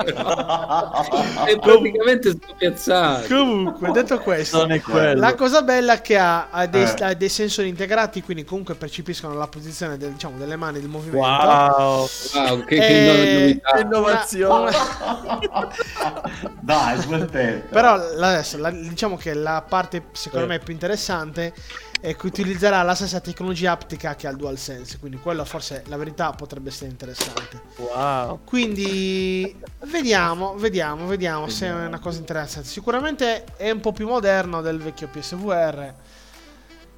È praticamente spiazzato. Comunque, detto questo, Non è quello. la cosa bella è che ha, ha dei, Eh. ha dei sensori integrati, quindi comunque percepiscono la posizione del- diciamo, delle mani del movimento. Wow. Wow, che, Eh, che che innovazione. [laughs] Dai, smettete. Però adesso la- diciamo che la parte secondo Eh. me più interessante è che utilizzerà la stessa tecnologia aptica che ha il DualSense, quindi quello forse la verità potrebbe essere interessante. Wow. Quindi vediamo, vediamo, vediamo se è una cosa interessante. Sicuramente è un po' più moderno del vecchio PSVR.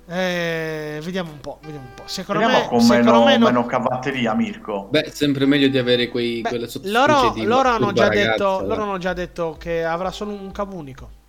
Eh, vediamo un po', vediamo un po'. Secondo Vediamo me, con secondo meno, me non- meno cavatteria, Mirko. Beh, sempre meglio di avere quei, Beh, quelle sottospecie loro, loro hanno turba già ragazza, detto, dai. loro hanno già detto che avrà solo un cavo unico.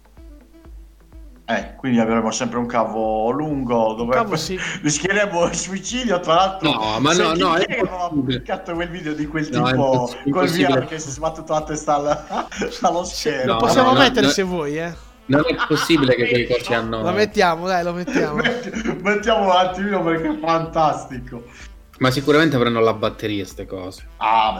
Eh, quindi avremo sempre un cavo lungo dove cavo sì. [laughs] rischieremo il suicidio. Tra l'altro, No, ma no, no, è pubblicato quel video di quel No, tipo col impossibile. VR che si è sbattuto la testa al- [laughs] allo schermo? Lo No, possiamo no, mettere no. se vuoi, eh. Non è possibile che quei cosi hanno... Lo mettiamo, dai, lo mettiamo. [laughs] Metti- Mettiamo un attimino perché è fantastico. Ma sicuramente avranno la batteria ste cose. Ah,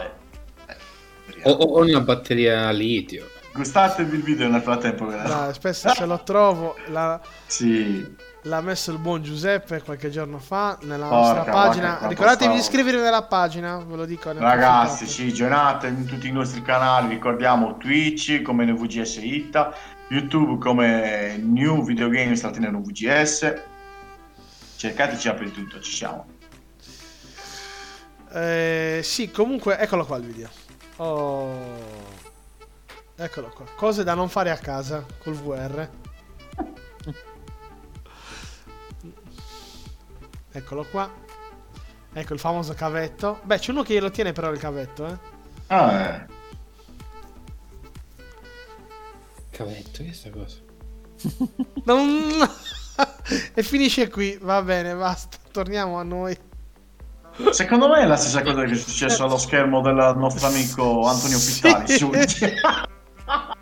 beh. Eh, O, o- o una batteria a litio. Gustatevi il video nel frattempo. Dai, spesso se lo trovo. La, [laughs] Sì. l'ha messo il buon Giuseppe qualche giorno fa nella Porca nostra pagina. Ricordatevi di iscrivervi nella pagina, ve lo dico. Ragazzi, sì, joinate in tutti i nostri canali, ricordiamo Twitch come NVGS Ita, YouTube come New Video Games Latina NVGS. Cercateci tutto, ci siamo. Eh, sì, comunque, eccolo qua il video. Oh. Eccolo qua. Cose da non fare a casa col VR. Eccolo qua. Ecco il famoso cavetto. Beh, c'è uno che lo tiene però il cavetto, eh. Ah, eh. Cavetto, che è sta cosa? [laughs] Non- [laughs] e finisce qui. Va bene, basta. Torniamo a noi. Secondo me è la stessa cosa che è successo allo schermo del nostro [laughs] amico Antonio Pizzali. Sì. [laughs]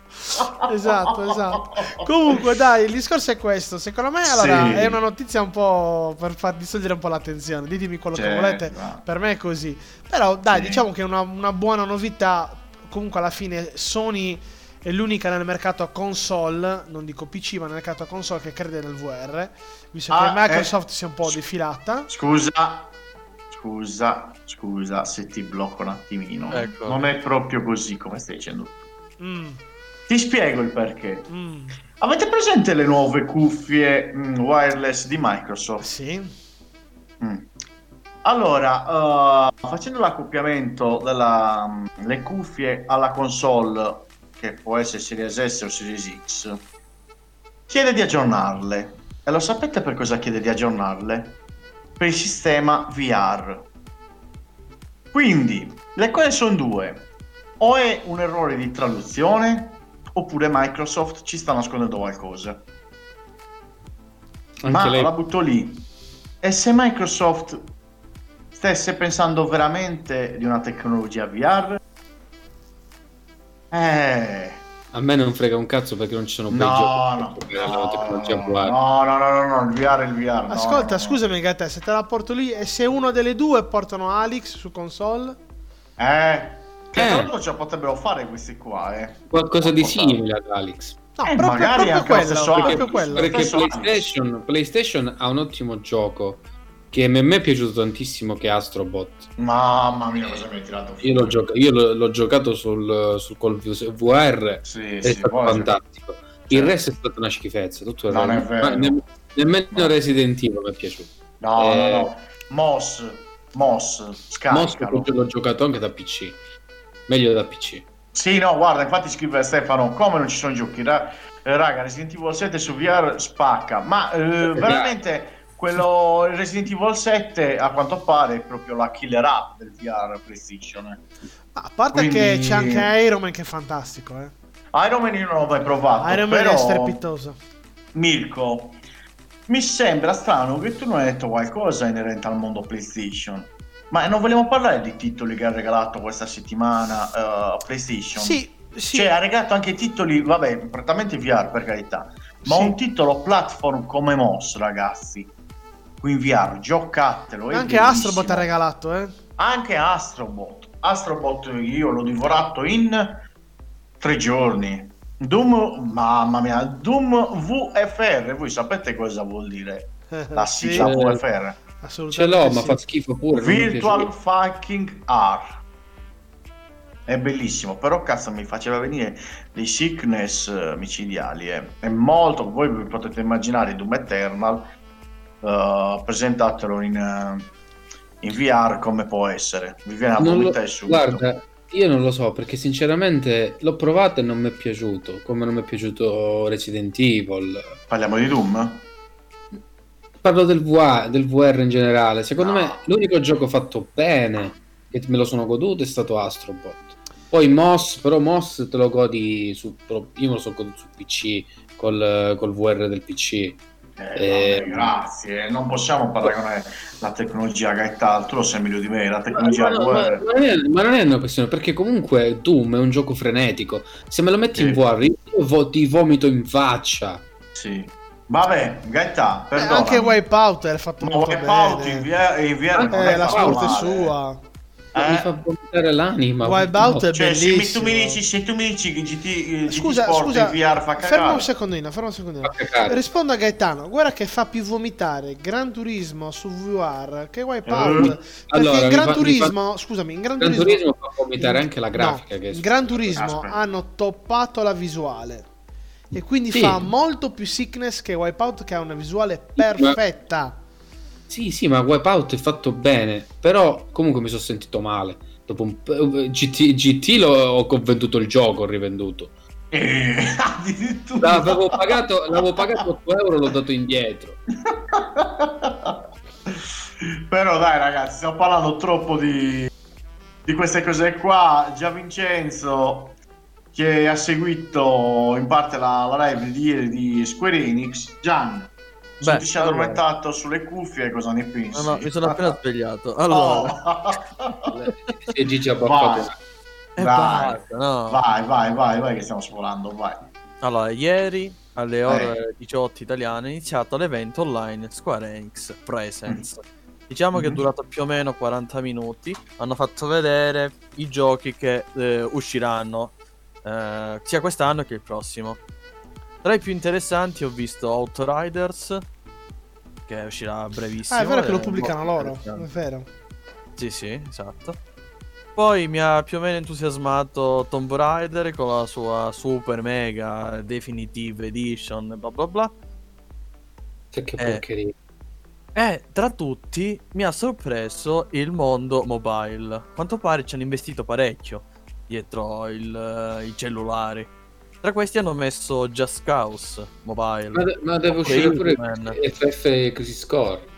Esatto, esatto. [laughs] Comunque, dai, il discorso è questo. Secondo me, allora, Sì. è una notizia un po' per far distogliere un po' l'attenzione. Ditemi quello che Certo. volete. Per me è così. Però, dai, Sì. diciamo che è una, una buona novità. Comunque, alla fine, Sony è l'unica nel mercato console, non dico PC, ma nel mercato console che crede nel VR. Visto Ah, che Microsoft si è un po' defilata. Scusa, scusa, scusa se ti blocco un attimino. Ecco. Non è proprio così come stai dicendo. Mm, Ti spiego il perché. mm, Avete presente le nuove cuffie mm, wireless di Microsoft? sì. Mm. Allora, uh, facendo l'accoppiamento delle cuffie alla console, che può essere Series S o Series X, chiede di aggiornarle. E lo sapete per cosa chiede di aggiornarle? Per il sistema VR. Quindi, le cose sono due. O è un errore di traduzione, oppure Microsoft ci sta nascondendo qualcosa. Anche Ma lei... la butto lì. E se Microsoft stesse pensando veramente di una tecnologia VR? Eh, A me non frega un cazzo perché non ci sono bei no, giochi no, no, tecnologia no, VR. no, no, no, no, no, il VR è il VR. no, Ascolta, no, no. scusami, Gattè, se te la porto lì e se uno delle due portano Alex su console. Eh, che Eh. tra l'altro ce la potrebbero fare questi qua, eh. Qualcosa di simile ad Alex. No, Eh, proprio, magari proprio anche lo quello. stesso Proprio Alex. quello. Perché PlayStation, PlayStation ha un ottimo gioco che a me è piaciuto tantissimo che è Astrobot. Mamma mia, cosa mi hai tirato fuori? Io l'ho, gioca- io l'ho- l'ho giocato sul, sul col VR Sì, è sì, stato poi- fantastico. Il resto è stata una schifezza. Tutto Non è resto. vero. Ma ne- nemmeno Resident Evil mi è piaciuto. No, Eh, no, no. Moss, Moss, Moss scaricalo. l'ho giocato anche da PC. Meglio da PC. Sì, no, guarda, infatti scrive Stefano, come non ci sono giochi? Ra- eh, raga, Resident Evil 7 su VR spacca, ma eh, veramente quello Resident Evil 7 a quanto pare è proprio la killer app del VR PlayStation. eh. A parte Quindi- che c'è anche Iron Man che è fantastico, eh. Iron Man io non l'ho mai provato, Iron Man però è strepitoso. Mirko, mi sembra strano che tu non hai detto qualcosa inerente al mondo PlayStation. Ma non vogliamo parlare di titoli che ha regalato questa settimana eh, PlayStation? Sì, sì. Cioè, ha regalato anche titoli, vabbè, prettamente VR per carità, ma Sì. un titolo platform come Moss, ragazzi. Qui in VR, giocatelo. anche bellissimo. Astrobot ha regalato, eh. Anche Astrobot. Astrobot io l'ho divorato in tre giorni. Doom, mamma mia, Doom VFR, voi sapete cosa vuol dire? [laughs] La Sì, sigla Eh, VFR. Ce l'ho, ma sì. fa schifo pure. Virtual fucking R. È bellissimo, però cazzo mi faceva venire dei sickness eh, micidiali. eh. È molto, voi vi potete immaginare Doom Eternal, eh, presentatelo in, eh, in VR come può essere. Vi viene a vomitare subito. Guarda, io non lo so perché sinceramente l'ho provato e non mi è piaciuto. Come non mi è piaciuto Resident Evil. Parliamo di Doom? Parlo del VR, del VR in generale. Secondo No. me l'unico gioco fatto bene che me lo sono goduto è stato Astrobot. Poi Moss, però Moss te lo godi su. Io me lo sono goduto su PC col, col VR del PC. Eh, Eh, vabbè, grazie, non possiamo paragonare la tecnologia Gaetal, tu lo sai meglio di me, la tecnologia ma- ma- VR. ma non è, ma non è una questione, perché comunque Doom è un gioco frenetico. Se me lo metti in Sì. VR, io ti vomito in faccia. Sì. Vabbè, Gaetà, Eh, anche Wipeout è fatto Ma molto Wipeout bene. in VR, in VR non Eh, è la sorte è male. sua. Eh? Mi fa vomitare l'anima. Wipeout è Cioè, se mi- tu bellissimo. mi dici, se tu mi dici che GT, eh, GT Scusa, Sport scusa, VR fa ferma cagare. un secondino, ferma un secondino. Fa. Rispondo a Gaetano, guarda che fa più vomitare Gran Turismo su VR che Wipeout. Eh, Perché allora, in Gran fa- Turismo, scusami, in Gran, Gran Turismo, Turismo fa vomitare anche la grafica. no, in Gran Turismo Aspetta. hanno toppato la visuale. E quindi Sì. fa molto più sickness che Wipeout che ha una visuale perfetta. Sì, sì, ma Wipeout è fatto bene. Però comunque mi sono sentito male. Dopo un po'- GT, GT l'ho, ho venduto il gioco, ho rivenduto. Eh, [laughs] addirittura. L'avevo pagato, l'avevo pagato 8 euro l'ho dato indietro. [laughs] Però dai ragazzi, stiamo parlando troppo di, di queste cose qua. Già Vincenzo, che ha seguito in parte la, la live di ieri di Square Enix, Gian, Beh, ti sei addormentato sulle cuffie, cosa ne pensi? No, no, mi sono appena svegliato. Allora, Oh. [laughs] E Gigi ha Vai, e basta, no. vai, vai, vai, vai, che stiamo sforando, vai. Allora, ieri alle ore 18 italiane è iniziato l'evento online Square Enix Presents. Diciamo che è Mhm. durato più o meno 40 minuti. Hanno fatto vedere i giochi che eh, usciranno eh, sia quest'anno che il prossimo. Tra i più interessanti ho visto Outriders, che uscirà brevissimo. Ah, è vero che lo pubblicano loro. È vero. Sì, sì, esatto. Poi mi ha più o meno entusiasmato Tomb Raider con la sua super mega definitive edition bla bla bla. Che, che Eh. porcheria. E tra tutti mi ha sorpreso il mondo mobile. Quanto pare ci hanno investito parecchio dietro il, eh, i cellulari. Tra questi hanno messo Just Cause Mobile. Ma, de- ma deve uscire pure man. FF Così Score.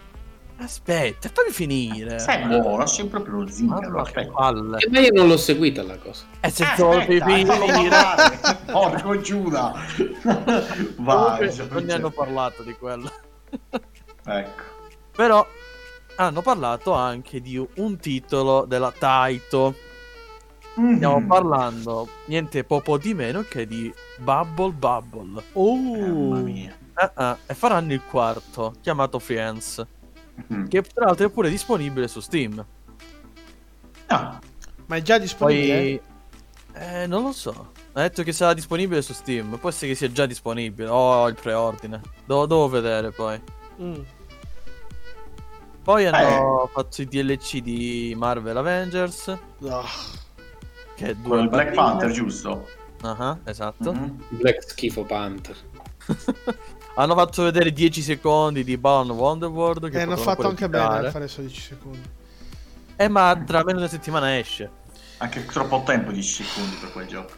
Aspetta, fammi finire. Sei buono, sei proprio lo zingaro, aspetta. E ma io non l'ho seguita la cosa. E se solo Aspetta, devi fallo finire. Porco [laughs] Giuda. Vai, non ne hanno parlato di quello. Ecco. Però hanno parlato anche di un titolo della Taito. Stiamo Mm. parlando niente poco di meno che di Bubble Bubble. Oh. Mamma mia. Ah, ah, e faranno il quarto, chiamato Friends, Mm. che tra l'altro è pure disponibile su Steam. Ah, Ma è già disponibile? Poi... Eh, non lo so. Ha detto che sarà disponibile su Steam. Può essere che sia già disponibile. O il preordine. Do- devo vedere poi. Mm. Poi hanno Eh. fatto i DLC di Marvel Avengers. Ah. Che è quello Black. Panther, giusto? Ah, esatto. Mhm. Black Schifo Panther. [laughs] Hanno fatto vedere 10 secondi di Balan Wonderworld. Che E hanno fatto anche bene a fare solo 10 secondi. Eh, ma tra meno di una settimana esce. Anche troppo tempo, 10 secondi per quel gioco.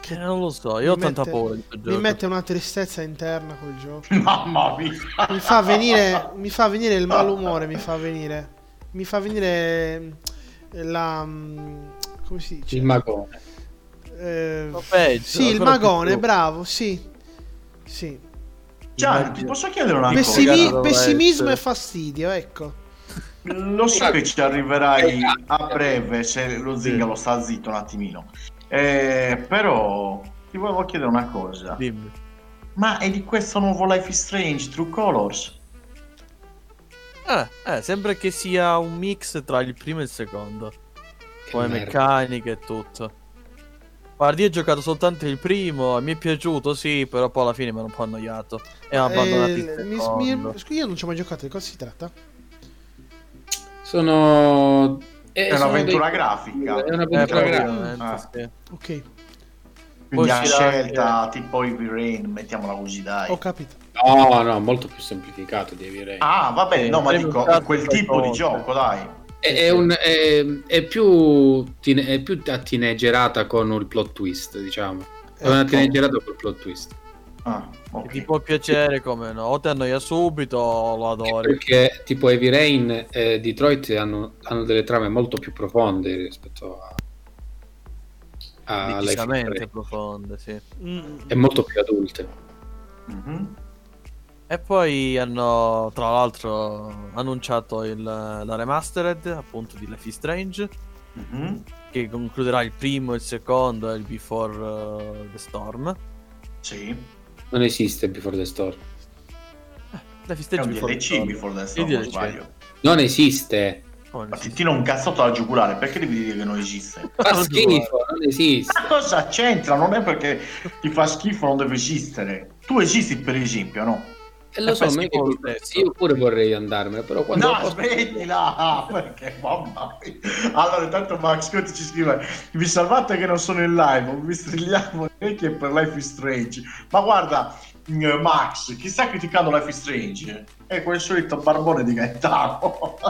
Che non lo so, io ho Mi tanta mette- paura di Mi gioco. mette una tristezza interna quel gioco. [laughs] Mamma mia. Mi fa venire, [laughs] mi fa venire il malumore, mi fa venire. Mi fa venire mm, la... come si dice? Il magone. Eh, peggio, sì, il magone, bravo, sì. Sì. Immagino- ti posso chiedere una Pessimi- cosa? pessimismo e fastidio, ecco. Lo so che ci arriverai a breve se lo zingaro sta zitto un attimino. Eh, però ti volevo chiedere una cosa. Dimmi. Ma è di questo nuovo Life is Strange True Colors? Eh, eh, sembra che sia un mix tra il primo e il secondo. Come meccaniche e tutto. Guarda, io ho giocato soltanto il primo, mi è piaciuto, sì, però poi alla fine mi hanno un po' annoiato. E ho abbandonato il Eh, mi- secondo. mi- scusi, io non ci ho mai giocato, di cosa si tratta? Sono... eh, È sono un'avventura dei- grafica. È Eh, un'avventura grafica. praticamente, Ah. sì. Ok, Quindi uscirà scelta tipo Heavy Rain, mettiamola così dai. ho capito. No, no, molto più semplificato di Heavy Rain. Ah, va bene, Sì, no, ma dico quel tipo di gioco, dai. È, è un- è- è più è più attineggerata con il plot twist, diciamo. È una teenagerata col plot twist. Ah, Che ok. Ti può piacere come no? O ti annoia subito o lo adori. Perché tipo Heavy Rain e Detroit hanno, hanno delle trame molto più profonde rispetto a, Decisamente profonde, sì. Mm, e molto più adulte. Mhm. E poi hanno, tra l'altro, annunciato il- la remastered appunto di Life is Strange, Mhm. che concluderà il primo, il secondo e il Before uh, the Storm. Sì. Non esiste Before the Storm. Life is È un Strange Before the DLC Storm. Before the Storm, non sbaglio. Non esiste. Come Ma ti tiro un cazzotto alla giugulare, perché devi dire che non esiste? [laughs] Fa schifo, non esiste. Ma cosa c'entra? Non è perché ti fa schifo, non deve esistere. Tu esisti, per esempio, no? E lo E so, ma io, pure vorrei andarmene, però quando No, posso- smettila! Perché mamma mia. Allora, intanto Max Conti ci scrive: Vi salvate che non sono in live, vi strilliamo che per Life is Strange. Ma guarda, eh, Max, chi sta criticando Life is Strange? È quel solito barbone di Gaetano.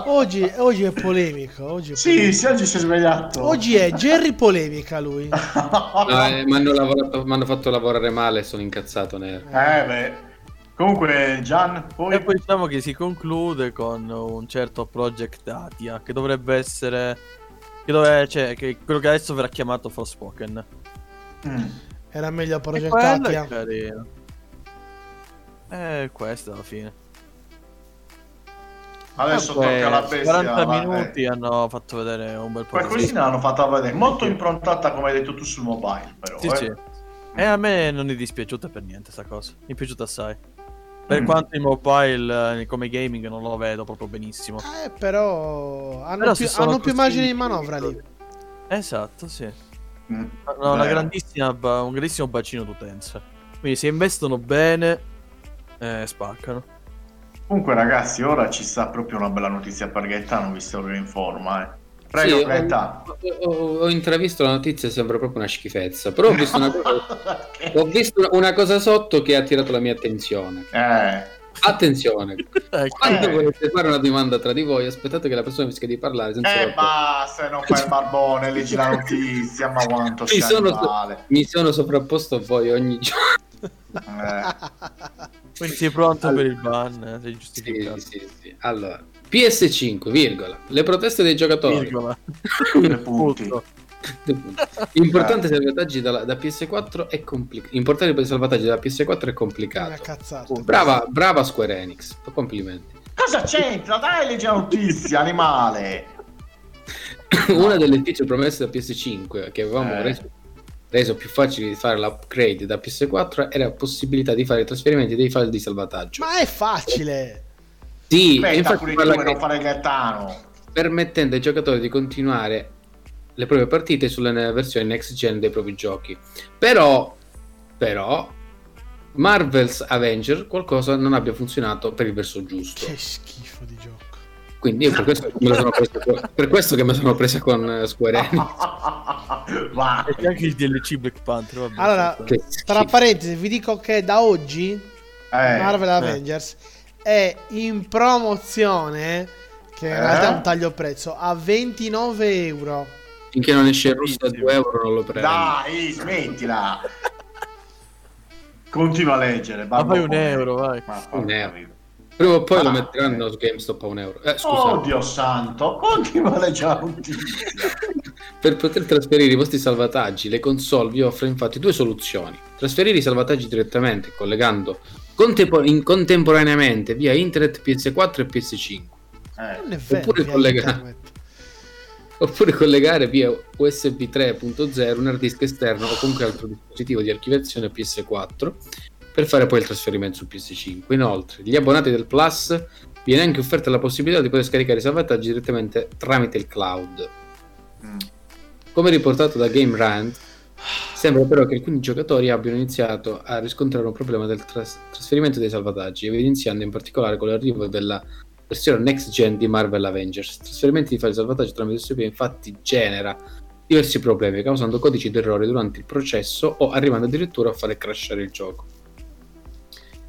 Oggi, oggi è polemico. Oggi è, sì, polemico. sì, oggi si è svegliato. oggi è Jerry polemica lui. No, [laughs] eh, mi hanno fatto lavorare male sono incazzato nero. Eh, beh. Comunque, Gian, poi. E poi diciamo che si conclude con un certo Project Atia, che dovrebbe essere... Che dove, cioè, che quello che adesso verrà chiamato Forspoken. Mm. Era meglio E quello progettati. è carino. E questo alla fine. Adesso Comunque, tocca alla bestia. 40 va, minuti eh. hanno fatto vedere un bel po' di Qualcosina l'hanno fatta vedere. Molto improntata, come hai detto tu, sul mobile, però. Sì, eh. sì. E a me non è dispiaciuta per niente sta cosa. Mi è piaciuta assai. Per Mm. quanto il mobile eh, come gaming non lo vedo proprio benissimo. Eh, però hanno Però più, hanno più margine di manovra lì. Esatto, sì. Mm. Hanno una grandissima un grandissimo bacino d'utenza. Quindi se investono bene, eh, spaccano. Comunque, ragazzi, ora ci sta proprio una bella notizia per Gaetano, visto che è in forma. Eh. Prego, Sì, ho, ho- ho intravisto la notizia, sembra proprio una schifezza. Però ho visto una cosa, Che- [laughs] ho visto una cosa sotto che ha attirato la mia attenzione. Eh, Attenzione, [laughs] Ecco. quando Eh. volete fare una domanda tra di voi, aspettate che la persona fischia di parlare senza eh, basta, non fai il barbone, leggi la notizia, ma quanto Mi sono, animale. mi sono sovrapposto a voi ogni giorno. Eh. Quindi sei pronto Allora- per il ban? eh, Sei Sì, sì, sì. Allora, PS5, virgola. Le proteste dei giocatori. Virgola. Punti. Importante salvataggi dalla- da PS4 è complicato. Importante per i salvataggi dalla PS4 è complicato. cazzata. Brava, brava Square Enix. Complimenti. Cosa c'entra? Dai, leggi la notizia, animale. [coughs] Una delle feature promesse da PS5 che avevamo Eh. reso, reso più facile di fare l'upgrade da PS4 era la possibilità di fare i trasferimenti dei file di salvataggio. Ma è facile. Sì, Aspetta, pure tu non fare Gaetano. permettendo ai giocatori di continuare le proprie partite sulle versioni next gen dei propri giochi. Però, però, Marvel's Avenger qualcosa non abbia funzionato per il verso giusto. Che schifo di gioco. Quindi io per questo, con, per questo che me sono presa con eh, Square Enix. [laughs] Va. E anche il DLC Black Panther. Vabbè, Allora, Tra parentesi, vi dico che da oggi Eh, Marvel Avengers è in promozione, che in Eh? realtà è un taglio prezzo, a 29 euro. Finché non esce il russo a 2 euro non lo prendo. Dai, smettila. Continua a leggere. Ma fai un euro, vai. Ma Un euro. Prima o poi lo Ah, metteranno eh. su GameStop a un euro. Eh, scusa, Oh Dio santo, continua a leggere [laughs] per poter trasferire i vostri salvataggi, le console vi offre infatti due soluzioni. Trasferire i salvataggi direttamente collegando contempo- in- contemporaneamente via internet PS4 e PS5. Eh, Non è vero. Oppure collega-. Oppure collegare via USB 3.0 un hard disk esterno o comunque altro dispositivo di archiviazione PS4 per fare poi il trasferimento su PS5. Inoltre, gli abbonati del Plus viene anche offerta la possibilità di poter scaricare i salvataggi direttamente tramite il cloud. mm. Come riportato da Game Rant, sembra però che alcuni giocatori abbiano iniziato a riscontrare un problema del tras- trasferimento dei salvataggi, evidenziando in particolare con l'arrivo della versione next gen di Marvel Avengers. Il trasferimento di file salvataggio tramite USB infatti genera diversi problemi, causando codici d'errore durante il processo o arrivando addirittura a fare crashare il gioco.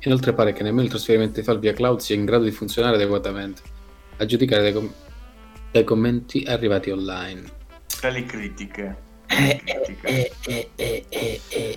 Inoltre pare che nemmeno il trasferimento di file via cloud sia in grado di funzionare adeguatamente, a giudicare dai, com- dai commenti arrivati online. Tele critiche. Eh.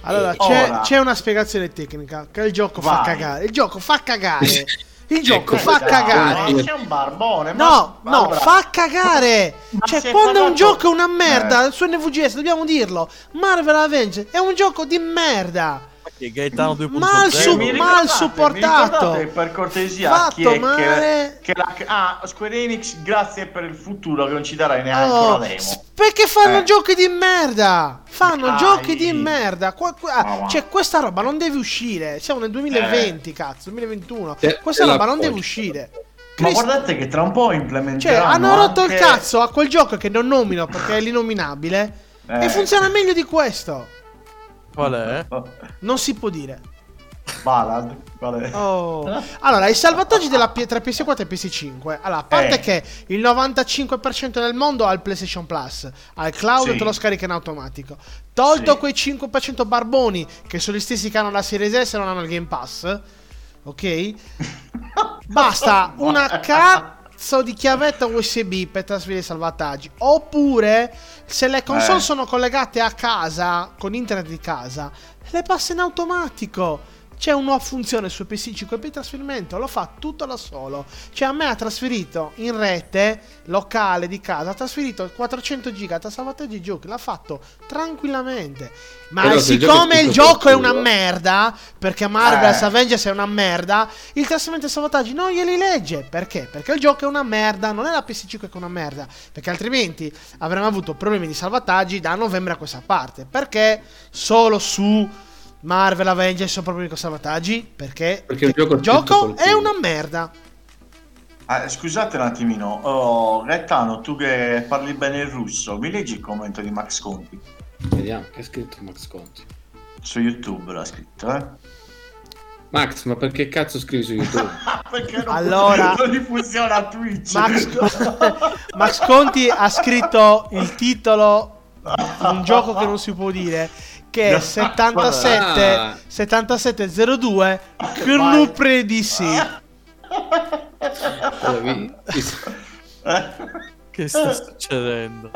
Allora, Ora. c'è, c'è una spiegazione tecnica che il gioco fa Vai. cagare. Il gioco fa cagare. [laughs] Il gioco Ecco, fa Dai, cagare. ma Sei un barbone. ma- No, no, allora, fa cagare. Ma Cioè, è quando è un gioco è una merda, Eh. su NVGS dobbiamo dirlo. Marvel Avengers è un gioco di merda. Che Gaetano 2.0. Mal su- mal supportato. per cortesia Fatto chi è male. che, che la, ah Square Enix grazie per il futuro che non ci darai neanche Oh, una demo perché fanno Eh. giochi di merda? Fanno Dai. giochi di merda. Qua- va. cioè, questa roba non deve uscire. Siamo nel 2020, cazzo, 2021. Te- Questa te roba non deve uscire. ma guardate che tra un po' Cioè, implementeranno hanno rotto il anche- cazzo a quel gioco che non nomino perché è l'inominabile. Eh. E funziona meglio di questo. Qual è? Non si può dire. Balad qual è? Oh. Allora, i salvataggi della P- tra PS4 e PS5. Allora, a parte Eh. che il 95% del mondo ha il PlayStation Plus, al cloud Sì. te lo scarica in automatico. Tolto Sì. quei 5% barboni che sono gli stessi che hanno la Series S e non hanno il Game Pass, ok? [laughs] Basta una [laughs] cazzo di chiavetta USB per trasferire i salvataggi. Oppure, se le console Eh. sono collegate a casa, con internet di casa, le passa in automatico. C'è una nuova funzione su PS5 per il trasferimento, lo fa tutto da solo. Cioè, a me ha trasferito in rete locale di casa, ha trasferito 400 giga tra salvataggi e giochi, l'ha fatto tranquillamente. Ma Però se il gioco siccome il gioco è una merda, perché Marvel's Eh. Avengers è una merda, il trasferimento dei salvataggi non glieli legge. Perché? Perché il gioco è una merda, non è la PS5 che è una merda. Perché altrimenti avremmo avuto problemi di salvataggi da novembre a questa parte. Perché solo su Marvel Avengers sono problemi con salvataggi? Perché, Perché il gioco gioco è una merda. Ah, scusate un attimino oh, Gaetano tu che parli bene il russo mi leggi il commento di Max Conti Vediamo che ha scritto Max Conti. su YouTube l'ha scritto eh Max, ma perché cazzo scrivi su YouTube? [laughs] perché non, Allora- [laughs] non funziona a Twitch Max, [laughs] Max Conti ha scritto il titolo di un gioco che non si può dire che è 77 Ah. 7702 Knupre di sì. Che sta succedendo?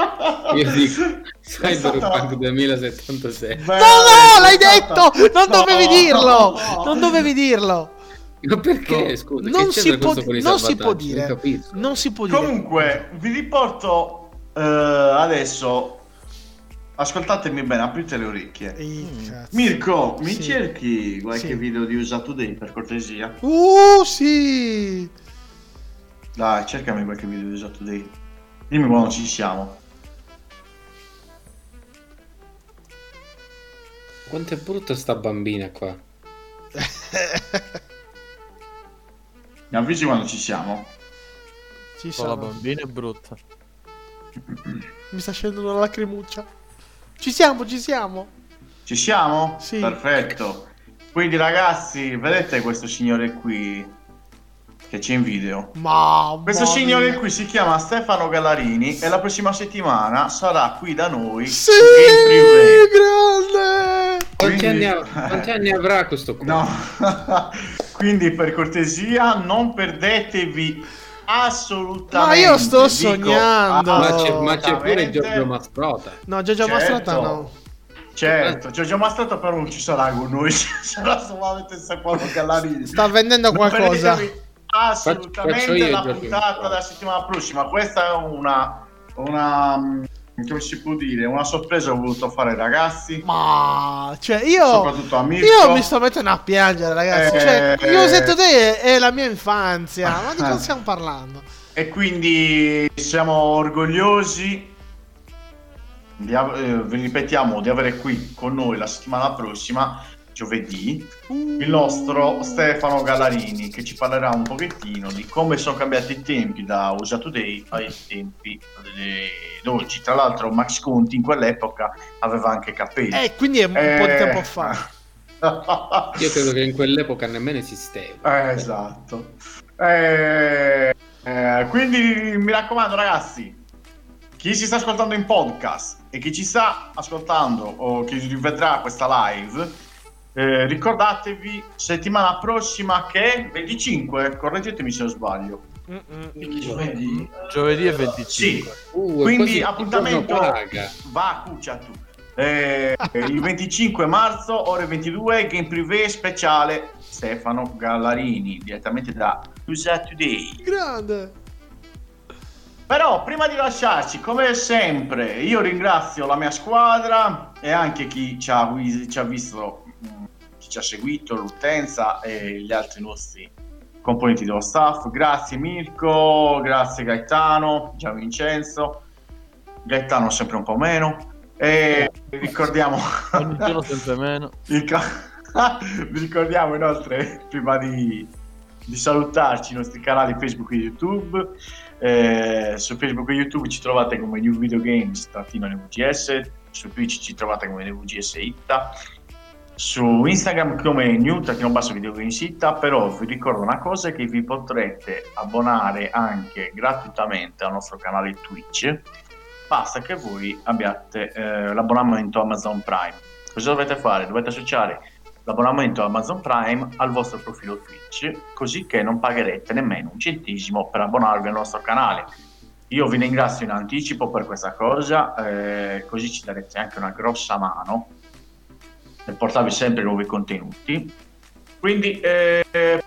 Io dico Cyberpunk [laughs] 2077. No, no, l'hai detto! Non dovevi dirlo! Non dovevi dirlo! Ma perché? Scusa, Non si può, non si può dire. Non. Non si può dire. comunque vi riporto eh, adesso ascoltatemi bene aprite le orecchie cazzo. Mirko mi Sì. cerchi qualche Sì. video di USA Today per cortesia Uh, sì! dai cercami qualche video di USA Today dimmi quando ci siamo Quanto è brutta sta bambina qua. [laughs] mi avvisi quando ci siamo Ci Oh, la sono. bambina è brutta. Mi sta scendendo una lacrimuccia. Ci siamo, ci siamo. Ci siamo? Sì. Perfetto. Quindi ragazzi, vedete questo signore qui? che c'è in video. Ma Questo signore mia. qui si chiama Stefano Gallarini e la prossima settimana sarà qui da noi Sì, grande! Quanti, Quindi- anni, av- [laughs] quanti anni avrà questo qua? No, [laughs] quindi per cortesia non perdetevi assolutamente. Ma io sto dico sognando. Ma c'è, ma c'è pure. Giorgio Mastrota. No, Giorgio Certo. Mastrota no. Certo, Giorgio Mastrato però non ci sarà con noi, [laughs] sarà solamente Stefano Gallarini. Sta vendendo qualcosa. Faccio assolutamente io, la puntata della settimana prossima. Questa è una, una mm, come si può dire, una sorpresa ho voluto fare ragazzi, Ma cioè io soprattutto a Mirko. io mi sto mettendo a piangere, ragazzi. Eh, Cioè, eh. Yoset Day è la mia infanzia. Ma di cosa stiamo parlando? E quindi siamo orgogliosi, di eh, vi ripetiamo, di avere qui con noi la settimana prossima, giovedì, il nostro Stefano Gallarini che ci parlerà un pochettino di come sono cambiati i tempi da USA Today ai tempi di oggi. Tra l'altro Max Conti in quell'epoca aveva anche capelli. Eh, quindi è un po' di Eh. tempo fa. [laughs] Io credo che in quell'epoca nemmeno esisteva. Eh, esatto. Eh, eh, quindi mi raccomando, ragazzi, chi si sta ascoltando in podcast e chi ci sta ascoltando o chi rivedrà questa live, eh, ricordatevi settimana prossima che è 25, correggetemi se sbaglio. Mm-mm. Giovedì. Giovedì e 25. Sì, Uh, quindi appuntamento va cuccia tu. Eh, il 25 marzo, ore 22, game privé speciale Stefano Gallarini, direttamente da USA Today. Grande. Però prima di lasciarci, come sempre, io ringrazio la mia squadra e anche chi ci ha, ci ha visto, ci ha seguito, l'utenza e gli altri nostri componenti dello staff. Grazie Mirko, grazie Gaetano, Gian Vincenzo, Gaetano sempre un po' meno. E ricordiamo Ogni giorno sempre meno. [laughs] vi [laughs] ricordiamo inoltre prima di, di salutarci i nostri canali Facebook e YouTube Eh, su Facebook e YouTube ci trovate come New Video Games trattino NVGS su Twitch ci trovate come NVGS Itta su Instagram come New trattino basso Video Games Itta però vi ricordo una cosa che vi potrete abbonare anche gratuitamente al nostro canale Twitch basta che voi abbiate eh, l'abbonamento Amazon Prime cosa dovete fare? dovete associare l'abbonamento Amazon Prime al vostro profilo Twitch, così che non pagherete nemmeno un centesimo per abbonarvi al nostro canale. Io vi ringrazio in anticipo per questa cosa, eh, così ci darete anche una grossa mano per portarvi sempre nuovi contenuti. Quindi eh,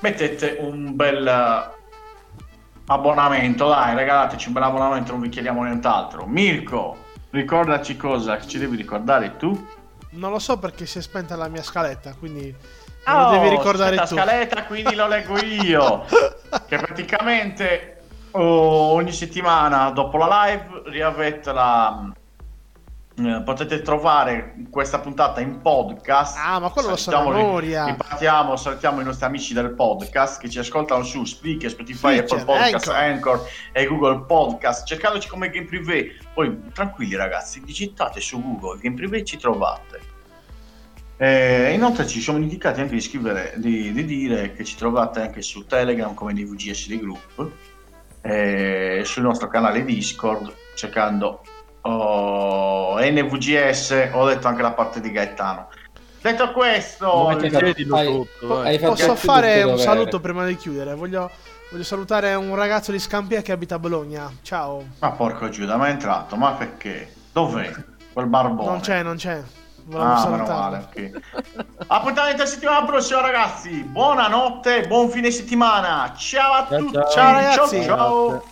mettete un bel abbonamento, dai, regalateci un bel abbonamento, non vi chiediamo nient'altro. Mirko, ricordaci cosa ci devi ricordare tu. Non lo so perché si è spenta la mia scaletta, quindi Ah, lo devi oh, ricordare tu. scaletta, quindi lo leggo io. [laughs] che praticamente oh, ogni settimana dopo la live riavete la potete trovare questa puntata in podcast. Ah, ma quello lo so a Salutiamo- memoria. Ripetiamo, salutiamo i nostri amici del podcast che ci ascoltano su Spreaker, Spotify, Apple Podcast, Anchor. Anchor e Google Podcast, cercandoci come Game Privé. Poi tranquilli ragazzi, digitate su Google Game Privé ci trovate. E inoltre ci siamo dimenticati anche di scrivere, di, di dire che ci trovate anche su Telegram come DVGS di Group e sul nostro canale Discord cercando oh, NVGS, ho detto anche la parte di Gaetano. Detto questo, Hai- hai Posso fare un dovere. saluto prima di chiudere? Voglio, voglio salutare un ragazzo di Scampia che abita a Bologna. Ciao. Ma porco Giuda, ma è entrato, ma perché? Dov'è? Quel barbone. Non c'è, non c'è. Volevo Ah, meno salutarlo. male, ok. Appuntamento a settimana prossima, ragazzi. Buonanotte, buon fine settimana. Ciao a tutti. ciao. Ciao, ragazzi. Ciao, ciao.